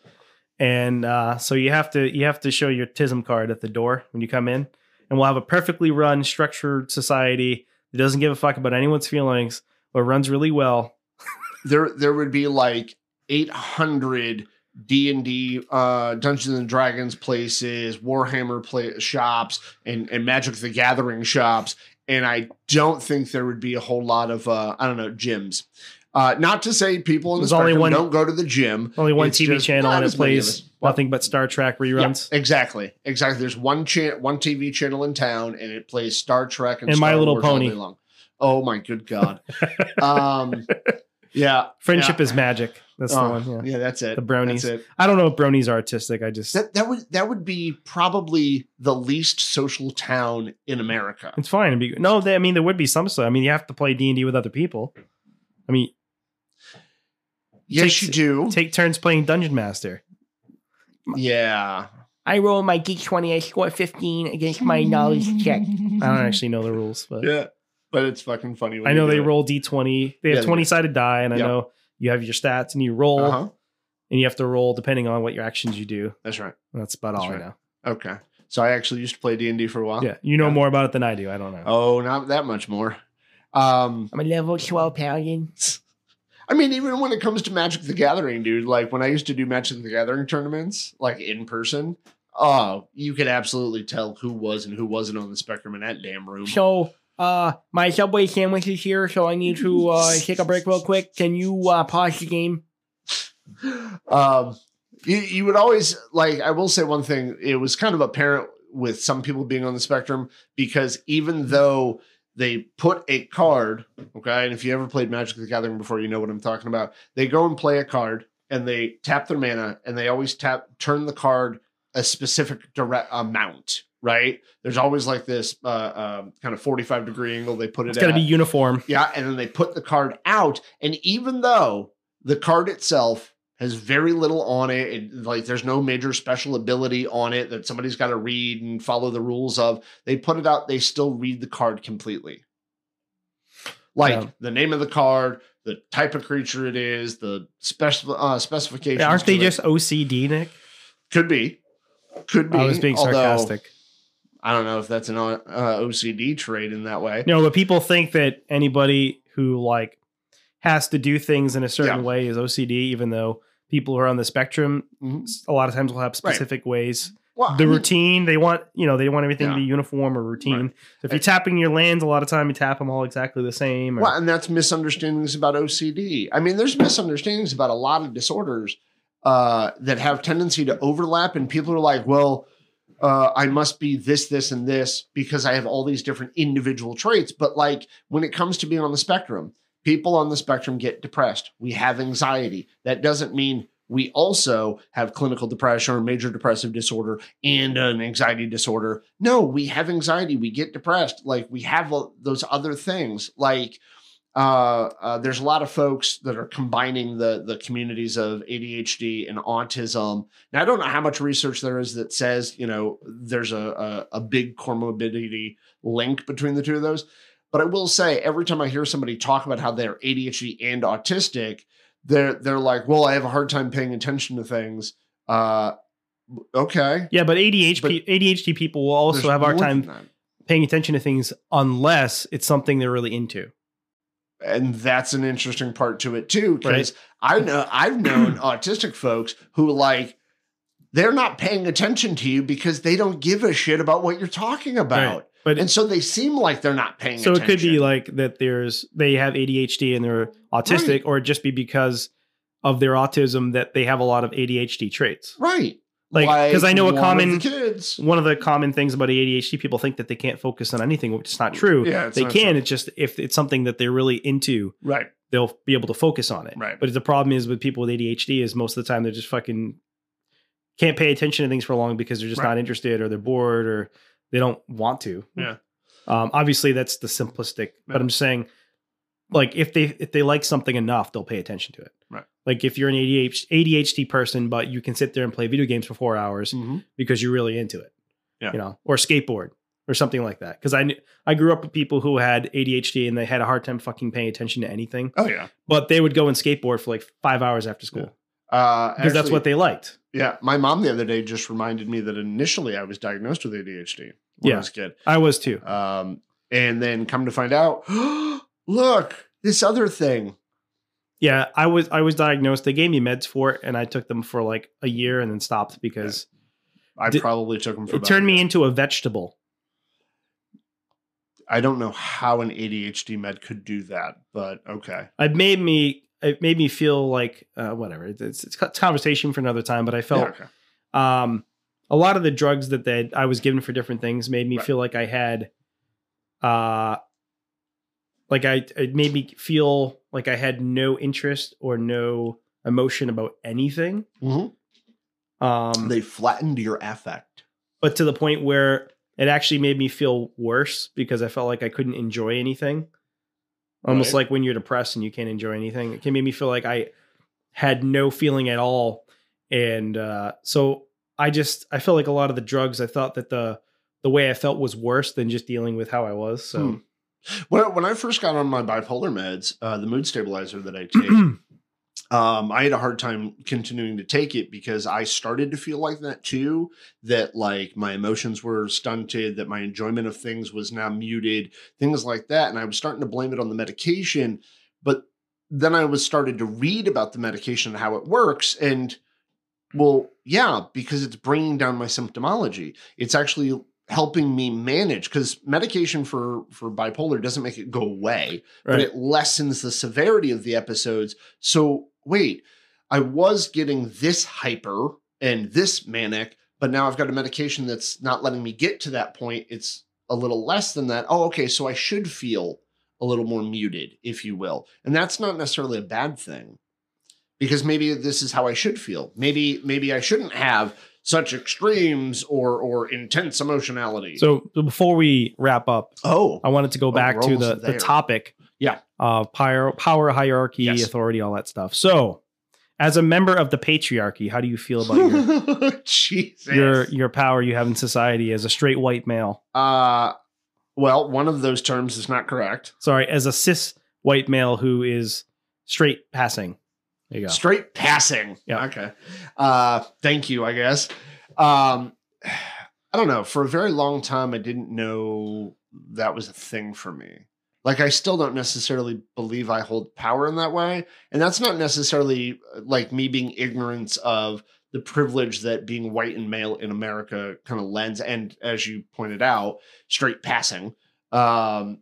And uh, so you have to you have to show your TISM card at the door when you come in, and we'll have a perfectly run, structured society that doesn't give a fuck about anyone's feelings, but runs really well. There, there would be like 800 D and D, uh, Dungeons and Dragons places, Warhammer play shops, and and Magic the Gathering shops, and I don't think there would be a whole lot of uh, I don't know gyms. Uh, not to say people in the There's only one- don't go to the gym. Only one It's TV channel, and it as many of plays. Well, nothing but Star Trek Yeah, reruns. exactly, exactly. There's one cha- one TV channel in town, and it plays Star Trek and, And My Little Wars Pony. Oh my good god! um, yeah, Friendship yeah. is magic. That's the one. Yeah. yeah, that's it. The brownies. That's it. I don't know if bronies are artistic. I just That that would that would be probably the least social town in America. It's fine. It'd be, no, they, I mean there would be some stuff. I mean you have to play D and D with other people. I mean Yes, Take- you do. take turns playing Dungeon Master. yeah. I roll my geek twenty. I score fifteen against my knowledge check. I don't actually know the rules, but Yeah. But it's fucking funny. When I know they it. roll d twenty. They have Yeah, they twenty do. sided die, and I know you have your stats and you roll, Uh-huh. and you have to roll depending on what your actions you do. That's right. That's about That's all right. I know. Okay. So I actually used to play D and D for a while. Yeah, you know Yeah. more about it than I do. I don't know. Oh, not that much more. Um, I'm a level twelve paladin. I mean, even when it comes to Magic the Gathering, dude, like when I used to do Magic the Gathering tournaments, like in person, oh, you could absolutely tell who was and who wasn't on the spectrum in that damn room. So, uh, my Subway sandwich is here, so I need to uh, take a break real quick. Can you uh, pause the game? um, you, you would always like. I will say one thing. It was kind of apparent with some people being on the spectrum because even though they put a card, okay, and if you ever played Magic the Gathering before, you know what I'm talking about. They go and play a card, and they tap their mana and they always tap turn the card a specific direct amount right there's always like this uh, um, kind of 45 degree angle they put it It's got to be uniform. yeah and then they put the card out and even though the card itself has very little on it, it like there's no major special ability on it that somebody's got to read and follow the rules of they put it out they still read the card completely like Yeah. the name of the card the type of creature it is the special uh, specifications Aren't they it. just OCD, Nick? Could be. Could be. I was being although sarcastic. I don't know if that's an uh, OCD trait in that way. No, but people think that anybody who like has to do things in a certain Yeah. way is OCD, even though people who are on the spectrum Mhm. a lot of times will have specific ways. Well, The I mean, routine they want, you know, they want everything Yeah. to be uniform or routine. Right. So if you're tapping your lands, a lot of time you tap them all exactly the same. Or, well, and that's misunderstandings about OCD. I mean, there's misunderstandings about a lot of disorders uh, that have tendency to overlap, and people are like, "Well, uh, I must be this, this, and this because I have all these different individual traits." But like when it comes to being on the spectrum, people on the spectrum get depressed. We have anxiety. That doesn't mean we also have clinical depression or major depressive disorder and an anxiety disorder. No, we have anxiety. We get depressed. Like we have those other things. Like uh, uh, there's a lot of folks that are combining the the communities of ADHD and autism. Now I don't know how much research there is that says you know there's a a, a big comorbidity link between the two of those. But I will say every time I hear somebody talk about how they're ADHD and autistic, they're they're like, well, I have a hard time paying attention to things. Uh, okay. yeah, but ADHD But ADHD people will also have a hard time paying attention to things unless it's something they're really into. and that's an interesting part to it too because i know i've known autistic folks who like they're not paying attention to you because they don't give a shit about what you're talking about Right. But and so they seem like they're not paying so attention it could be like that there's they have ADHD and they're autistic, Right. or just be because of their autism that they have a lot of ADHD traits. right Like, 'cause I know a common- kids One of the common things about ADHD, people think that they can't focus on anything, which is not true. Yeah, it's they can. true. It's just if it's something that they're really into, right they'll be able to focus on it. Right. But the problem is with people with ADHD is most of the time they're just fucking can't pay attention to things for long because they're just Right. not interested or they're bored or they don't want to. Yeah. Um, obviously that's the simplistic, Yeah. but I'm just saying like if they if they like something enough, they'll pay attention to it. Right. Like if you're an ADHD, ADHD person, but you can sit there and play video games for four hours Mhm. because you're really into it. Yeah. You know, or skateboard or something like that. Because I I grew up with people who had ADHD and they had a hard time fucking paying attention to anything oh yeah but they would go and skateboard for like five hours after school uh because that's what they liked. yeah my mom the other day just reminded me that initially i was diagnosed with adhd when Yeah. i was a kid I was too. Um, and then come to find out, look, this other thing. Yeah, I was I was diagnosed. They gave me meds for it, and I took them for like a year and then stopped because I Did- probably took them for it turned me into a vegetable. I don't know how an ADHD med could do that, but okay. It made me it made me feel like uh, whatever. It's, it's conversation for another time. But I Yeah, felt okay. um, a lot of the drugs that they, I was given for different things made me Right. feel like I had, uh, like I it made me feel like I had no interest or no emotion about anything. Mhm. Um, They flattened your affect. but to the point where it actually made me feel worse because I felt like I couldn't enjoy anything. Almost Right. like when you're depressed and you can't enjoy anything. It can make me feel like I had no feeling at all. And uh, so I just I felt like a lot of the drugs I thought that the the way I felt was worse than just dealing with how I was. So Hmm. When I, when I first got on my bipolar meds, uh, the mood stabilizer that I take, um, I had a hard time continuing to take it because I started to feel like that too. That like my emotions were stunted, that my enjoyment of things was now muted, things like that. And I was starting to blame it on the medication. But then I was started to read about the medication and how it works. And well, yeah, because it's bringing down my symptomology. It's actually helping me manage because medication for for bipolar doesn't make it go away but it lessens the severity of the episodes. So wait, I was getting this hyper and this manic, but now I've got a medication that's not letting me get to that point. It's a little less than that. Oh, okay, so I should feel a little more muted, if you will. And that's not necessarily a bad thing. because maybe this is how I should feel. Maybe maybe I shouldn't have such extremes or or intense emotionality. So, before we wrap up, oh, I wanted to go Oh, back we're to the, the topic. Yeah. Uh, power, power hierarchy, Yes. authority, all that stuff. So, as a member of the patriarchy, how do you feel about your your your power you have in society as a straight white male? uh well, one of those terms is not correct. Sorry, as a cis white male who is straight passing. There you go. Straight passing. Yeah. Okay. Uh thank you, I guess. Um I don't know. For a very long time I didn't know that was a thing for me. Like I still don't necessarily believe I hold power in that way. And that's not necessarily uh, like me being ignorant of the privilege that being white and male in America kind of lends and as you pointed out, straight passing. Um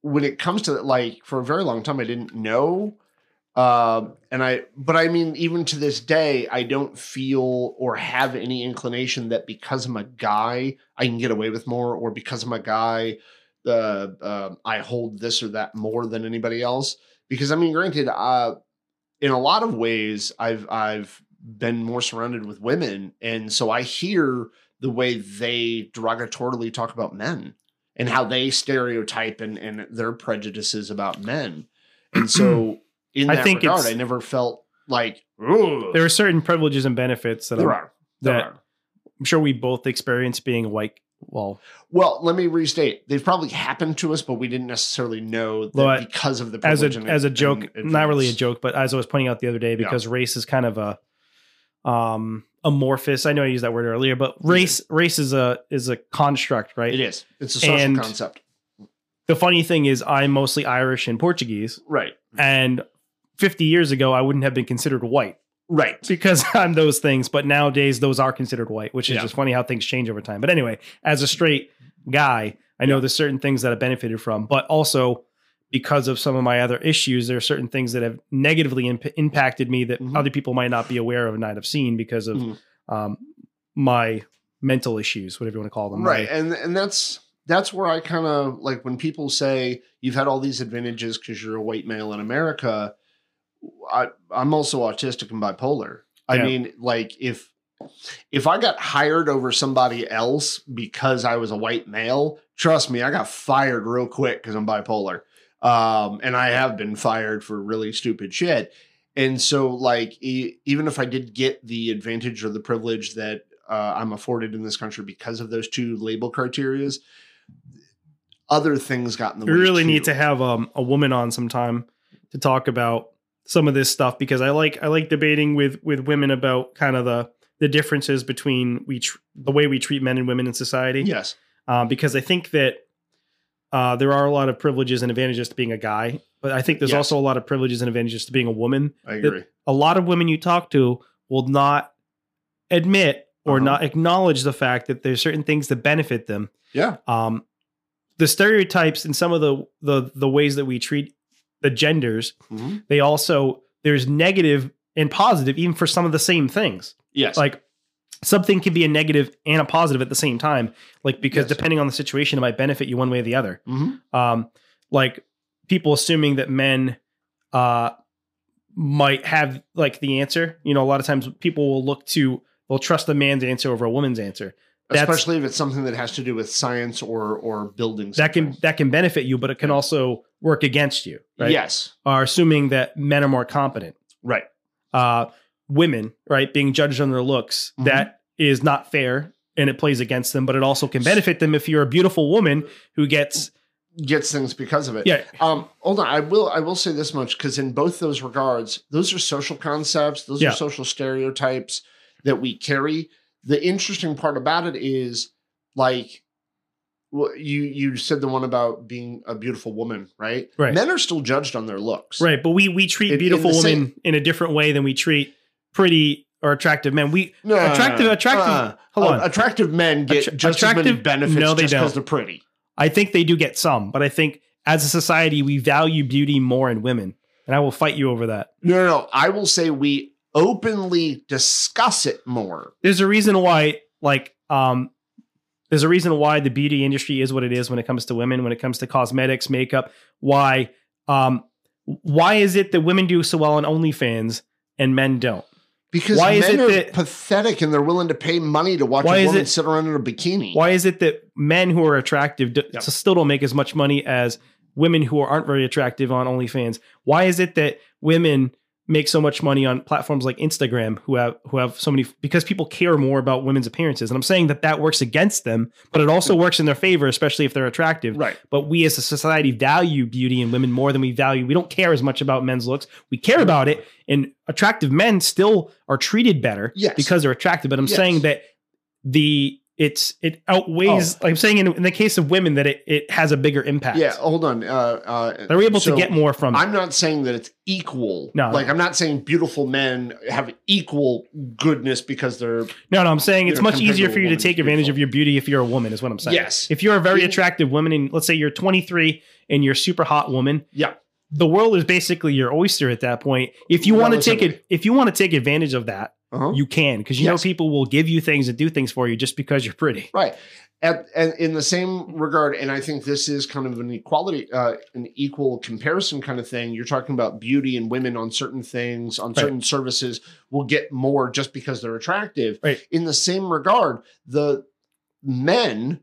when it comes to like for a very long time I didn't know um, and I, but I mean, even to this day, I don't feel or have any inclination that because I'm a guy, I can get away with more, or because I'm a guy, uh, uh, I hold this or that more than anybody else. Because I mean, granted, uh, in a lot of ways, I've I've been more surrounded with women, and so I hear the way they derogatorily talk about men and how they stereotype and, and their prejudices about men. And so in I think regard, I never felt like. There are certain privileges and benefits that there I'm, are. There that are. I'm sure we both experience being white. Well, Well, let me restate. They've probably happened to us, but we didn't necessarily know that Well, because of the as a and- as a joke, not really a joke, but as I was pointing out the other day, because race is kind of a um amorphous. I know I used that word earlier, but race race is a is a construct, right? It is. It's a social And- concept. The funny thing is, I'm mostly Irish and Portuguese, Right. and 50 years ago, I wouldn't have been considered white Right. because I'm those things. But nowadays, those are considered white, which is Yeah. just funny how things change over time. But anyway, as a straight guy, I know there's certain things that I benefited from, but also because of some of my other issues, there are certain things that have negatively imp- impacted me that Mhm. other people might not be aware of and not have seen because of Mhm. um, my mental issues, whatever you want to call them. right My- and and that's that's where i kind of like when people say you've had all these advantages because you're a white male in america I, i'm also autistic and bipolar i Yeah. mean like if if i got hired over somebody else because i was a white male trust me i got fired real quick because i'm bipolar um and i have been fired for really stupid shit and so like e- even if i did get the advantage or the privilege that uh, I'm afforded in this country because of those two label criterias. Other things got in the we way. We really too. need to have um, a woman on sometime to talk about some of this stuff because I like I like debating with with women about kind of the the differences between we tr- the way we treat men and women in society. Yes. um, because I think that uh, there are a lot of privileges and advantages to being a guy, but I think there's Yes. also a lot of privileges and advantages to being a woman. I agree. A lot of women you talk to will not admit or Uh-huh. not acknowledge the fact that there's certain things that benefit them. Yeah. Um, the stereotypes and some of the the the ways that we treat the genders, Mhm. they also there's negative and positive even for some of the same things. Yes. Like something can be a negative and a positive at the same time. Like because Yes. depending on the situation, it might benefit you one way or the other. Mhm. Um, like people assuming that men uh might have like the answer. You know, a lot of times people will look to they'll trust the man's answer over a woman's answer. that's- Especially if it's something that has to do with science or or buildings. That can that can benefit you, but it can also work against you. Right. Yes. Are assuming that men are more competent. Right. Uh women, right, being judged on their looks. Mhm. That is not fair and it plays against them, but it also can benefit them if you're a beautiful woman who gets Gets things because of it. yeah, Um, hold on. I will. I will say this much because in both those regards, those are social concepts. Those Yeah. are social stereotypes that we carry. The interesting part about it is, like, well, you you said the one about being a beautiful woman, right? Right. Men are still judged on their looks, Right, but we we treat In- in beautiful the women same- in a different way than we treat pretty or attractive men. We No, attractive attractive Uh, hold on. attractive men get Attra- just as many attractive- benefits no, they just because they're pretty. I think they do get some, but I think as a society we value beauty more in women. And I will fight you over that. No, no, no. I will say we openly discuss it more. There's a reason why like um there's a reason why the beauty industry is what it is when it comes to women, when it comes to cosmetics, makeup. Why um why is it that women do so well on OnlyFans and men don't? Because Why is men it are that- pathetic and they're willing to pay money to watch Why a is woman it- sit around in a bikini. Why is it that men who are attractive d- Yep. still don't make as much money as women who aren't very attractive on OnlyFans? Why is it that women make so much money on platforms like Instagram who have who have so many because people care more about women's appearances? And I'm saying that that works against them, but it also works in their favor, especially if they're attractive. Right. But we as a society value beauty in women more than we value. We don't care as much about men's looks. We care about it, and attractive men still are treated better Yes. because they're attractive. But I'm Yes. saying that the it's it outweighs. Oh. I'm saying in, in the case of women that it, it has a bigger impact. Yeah, hold on. Uh, uh, they're able so to get more from. I'm not saying that it's equal. No, like no. I'm not saying beautiful men have equal goodness because they're No, no, I'm saying it's much easier for you to take advantage of your beauty if you're a woman, is what I'm saying. yes, If you're a very attractive woman, and let's say you're 23 and you're a super hot woman, yeah, the world is basically your oyster at that point. If you want to take it, if you want to take advantage of that, uh-huh. you can because you know people will give you things and do things for you just because you're pretty. right. At, and in the same regard, and I think this is kind of an equality, uh, an equal comparison kind of thing. You're talking about beauty and women on certain things, on Right. certain services will get more just because they're attractive. Right. In the same regard, the men,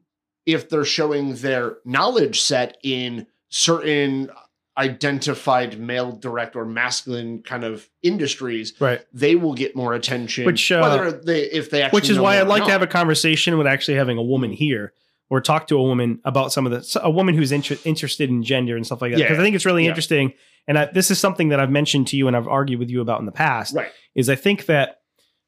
if they're showing their knowledge set in certain identified male direct or masculine kind of industries, Right. they will get more attention. Which, uh, whether they if they actually Which is why I'd like to have a conversation with actually having a woman here or talk to a woman about some of the a woman who's inter- interested in gender and stuff like that Yeah. because I think it's really Yeah. interesting. And I, this is something that I've mentioned to you and I've argued with you about in the past. right. is I think that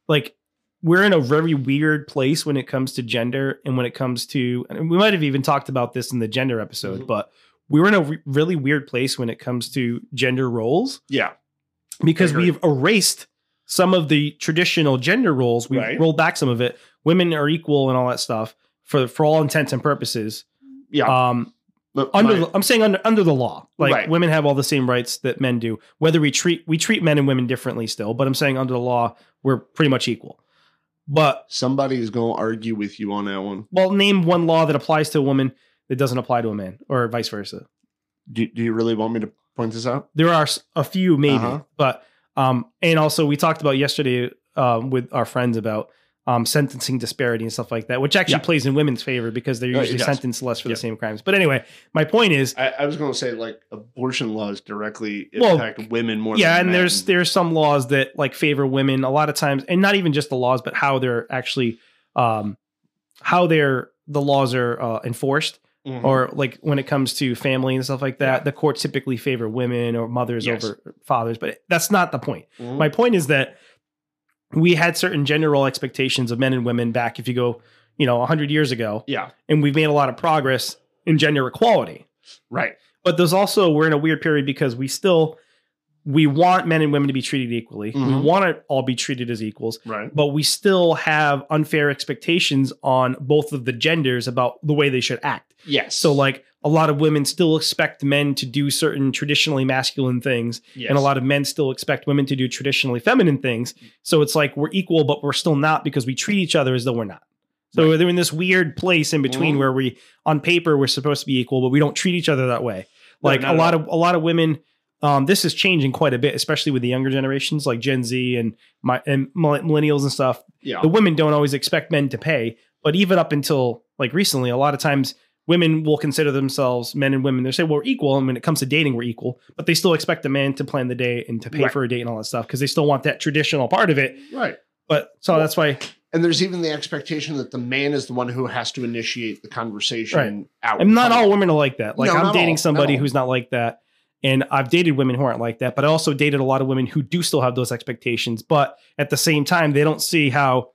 like we're in a very weird place when it comes to gender and when it comes to and we might have even talked about this in the gender episode, Mhm. but we're in a re- really weird place when it comes to gender roles Yeah. because we've erased some of the traditional gender roles. We've Right. rolled back some of it. Women are equal and all that stuff for for all intents and purposes. Yeah. Um, But under my- the, I'm saying under under the law, like Right. women have all the same rights that men do. Whether we treat we treat men and women differently still, but I'm saying under the law we're pretty much equal. But somebody is going to argue with you on that one. well, name one law that applies to a woman that doesn't apply to a man, or vice versa. Do, do you really want me to point this out? There are a few maybe, Uh-huh. but um, and also we talked about yesterday um, with our friends about um, sentencing disparity and stuff like that, which actually Yeah. plays in women's favor because they're Uh, usually does. sentenced less for Yeah. the same crimes. But anyway, my point is, I, I was going to say like abortion laws directly Well, impact women more. yeah, and men. there's there's some laws that like favor women a lot of times, and not even just the laws, but how they're actually um, how they're the laws are uh, enforced. Mhm. or like when it comes to family and stuff like that, Yeah. the courts typically favor women or mothers Yes. over fathers. But that's not the point. Mhm. My point is that we had certain gender role expectations of men and women back if you go, you know, 100 years ago, yeah, and we've made a lot of progress in gender equality. right. But there's also we're in a weird period because we still we want men and women to be treated equally. We Mhm. want to all be treated as equals Right. but we still have unfair expectations on both of the genders about the way they should act. Yes. So, like, a lot of women still expect men to do certain traditionally masculine things, yes. and a lot of men still expect women to do traditionally feminine things. So, it's like we're equal, but we're still not because we treat each other as though we're not. So, Right. they're in this weird place in between Mhm. where we, on paper, we're supposed to be equal, but we don't treat each other that way. Like, not a lot of a lot of women. Um, this is changing quite a bit, especially with the younger generations, like Gen Z and my and millennials and stuff yeah. the women don't always expect men to pay but even up until like recently a lot of times women will consider themselves men and women. They say well, we're equal and when it comes to dating we're equal. But they still expect a man to plan the day and to pay Right. for a date and all that stuff because they still want that traditional part of it. Right. but so Well, that's why And there's even the expectation that the man is the one who has to initiate the conversation out. and not all women are like that. Like No, i'm dating all, somebody not who's not like that. And i've dated women who aren't like that but i also dated a lot of women who do still have those expectations. But at the same time they don't see how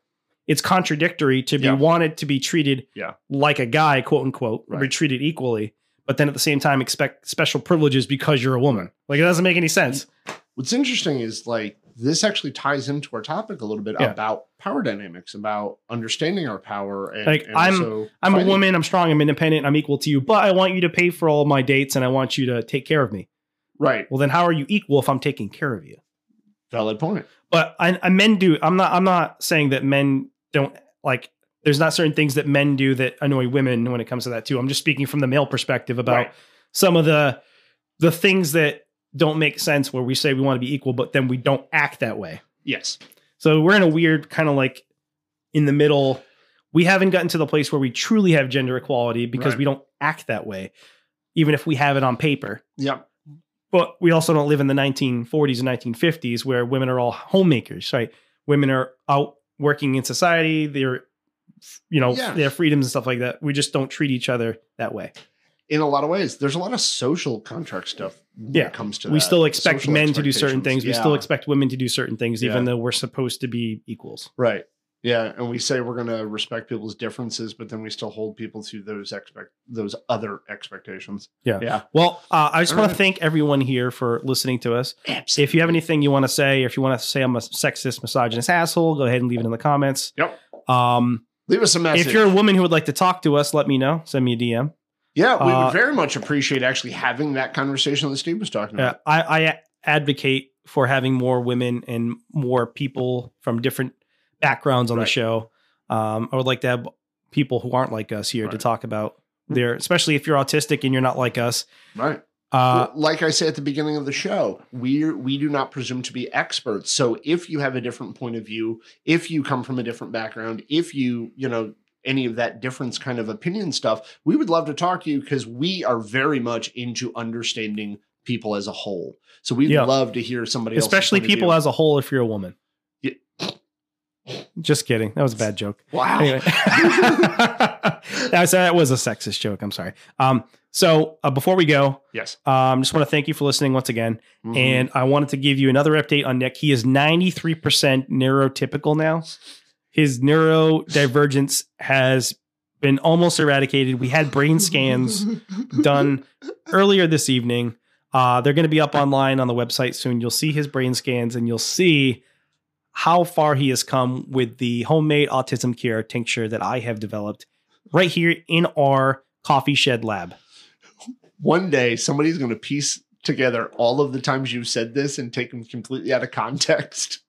it's contradictory to be Yeah. wanted to be treated Yeah. like a guy quote unquote be treated equally but then at the same time expect special privileges because you're a woman like it doesn't make any sense What's interesting is like this actually ties into our topic a little bit Yeah. about power dynamics, about understanding our power. And, Like, and I'm- i'm a woman i'm strong i'm independent i'm equal to you but i want you to pay for all my dates and i want you to take care of me right? well then how are you equal if i'm taking care of you Valid point. but I, I men do i'm not i'm not saying that men don't like there's not certain things that men do that annoy women when it comes to that too i'm just speaking from the male perspective about Right. some of the the things that don't make sense where we say we want to be equal, but then we don't act that way. Yes. So we're in a weird kind of like in the middle. We haven't gotten to the place where we truly have gender equality because Right. we don't act that way, even if we have it on paper. Yep. But we also don't live in the 1940s and 1950s where women are all homemakers, right? Women are out working in society. They're, you know, Yeah. they have freedoms and stuff like that. We just don't treat each other that way. In a lot of ways, there's a lot of social contract stuff when Yeah. it comes to we that. still expect Social men to do certain things. We still expect women to do certain things, even Yeah. though we're supposed to be equals. Right. Yeah, and we say we're going to respect people's differences, but then we still hold people to those expect those other expectations. Yeah. Yeah. Well, uh, I just want to thank everyone here for listening to us. If you have anything you want to say, or if you want to say I'm a sexist, misogynist asshole, go ahead and leave it in the comments. Yep. Um, Leave us a message. if you're a woman who would like to talk to us, let me know. Send me a DM. yeah, we uh, would very much appreciate actually having that conversation that Steve was talking about. I, I advocate for having more women and more people from different backgrounds on Right. the show. Um, I would like to have people who aren't like us here to talk about their, especially if you're autistic and you're not like us. Right. Uh, like I say at the beginning of the show, we we do not presume to be experts. So if you have a different point of view, if you come from a different background, if you you know any of that difference kind of opinion stuff, we would love to talk to you because we are very much into understanding people as a whole. So we'd Yeah. love to hear somebody, especially people as a whole if you're a woman. Just kidding. That was a bad joke. wow. Anyway, that, was, that was a sexist joke. I'm sorry. Um, so uh, before we go, yes. um, just want to thank you for listening once again. Mhm. And I wanted to give you another update on Nick. He is 93% neurotypical now. His neurodivergence has been almost eradicated. We had brain scans done earlier this evening. Uh, they're going to be up online on the website soon. You'll see his brain scans and you'll see how far he has come with the homemade autism cure tincture that I have developed right here in our coffee shed lab. One day somebody's going to piece together all of the times you've said this and take them completely out of context.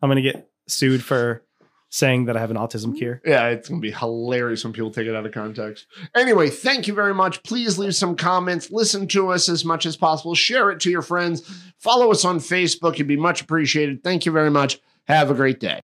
I'm going to get sued for saying that I have an autism cure. Yeah, it's going to be hilarious when people take it out of context. Anyway, thank you very much. Please leave some comments. Listen to us as much as possible. Share it to your friends. Follow us on Facebook. It'd be much appreciated. Thank you very much. Have a great day.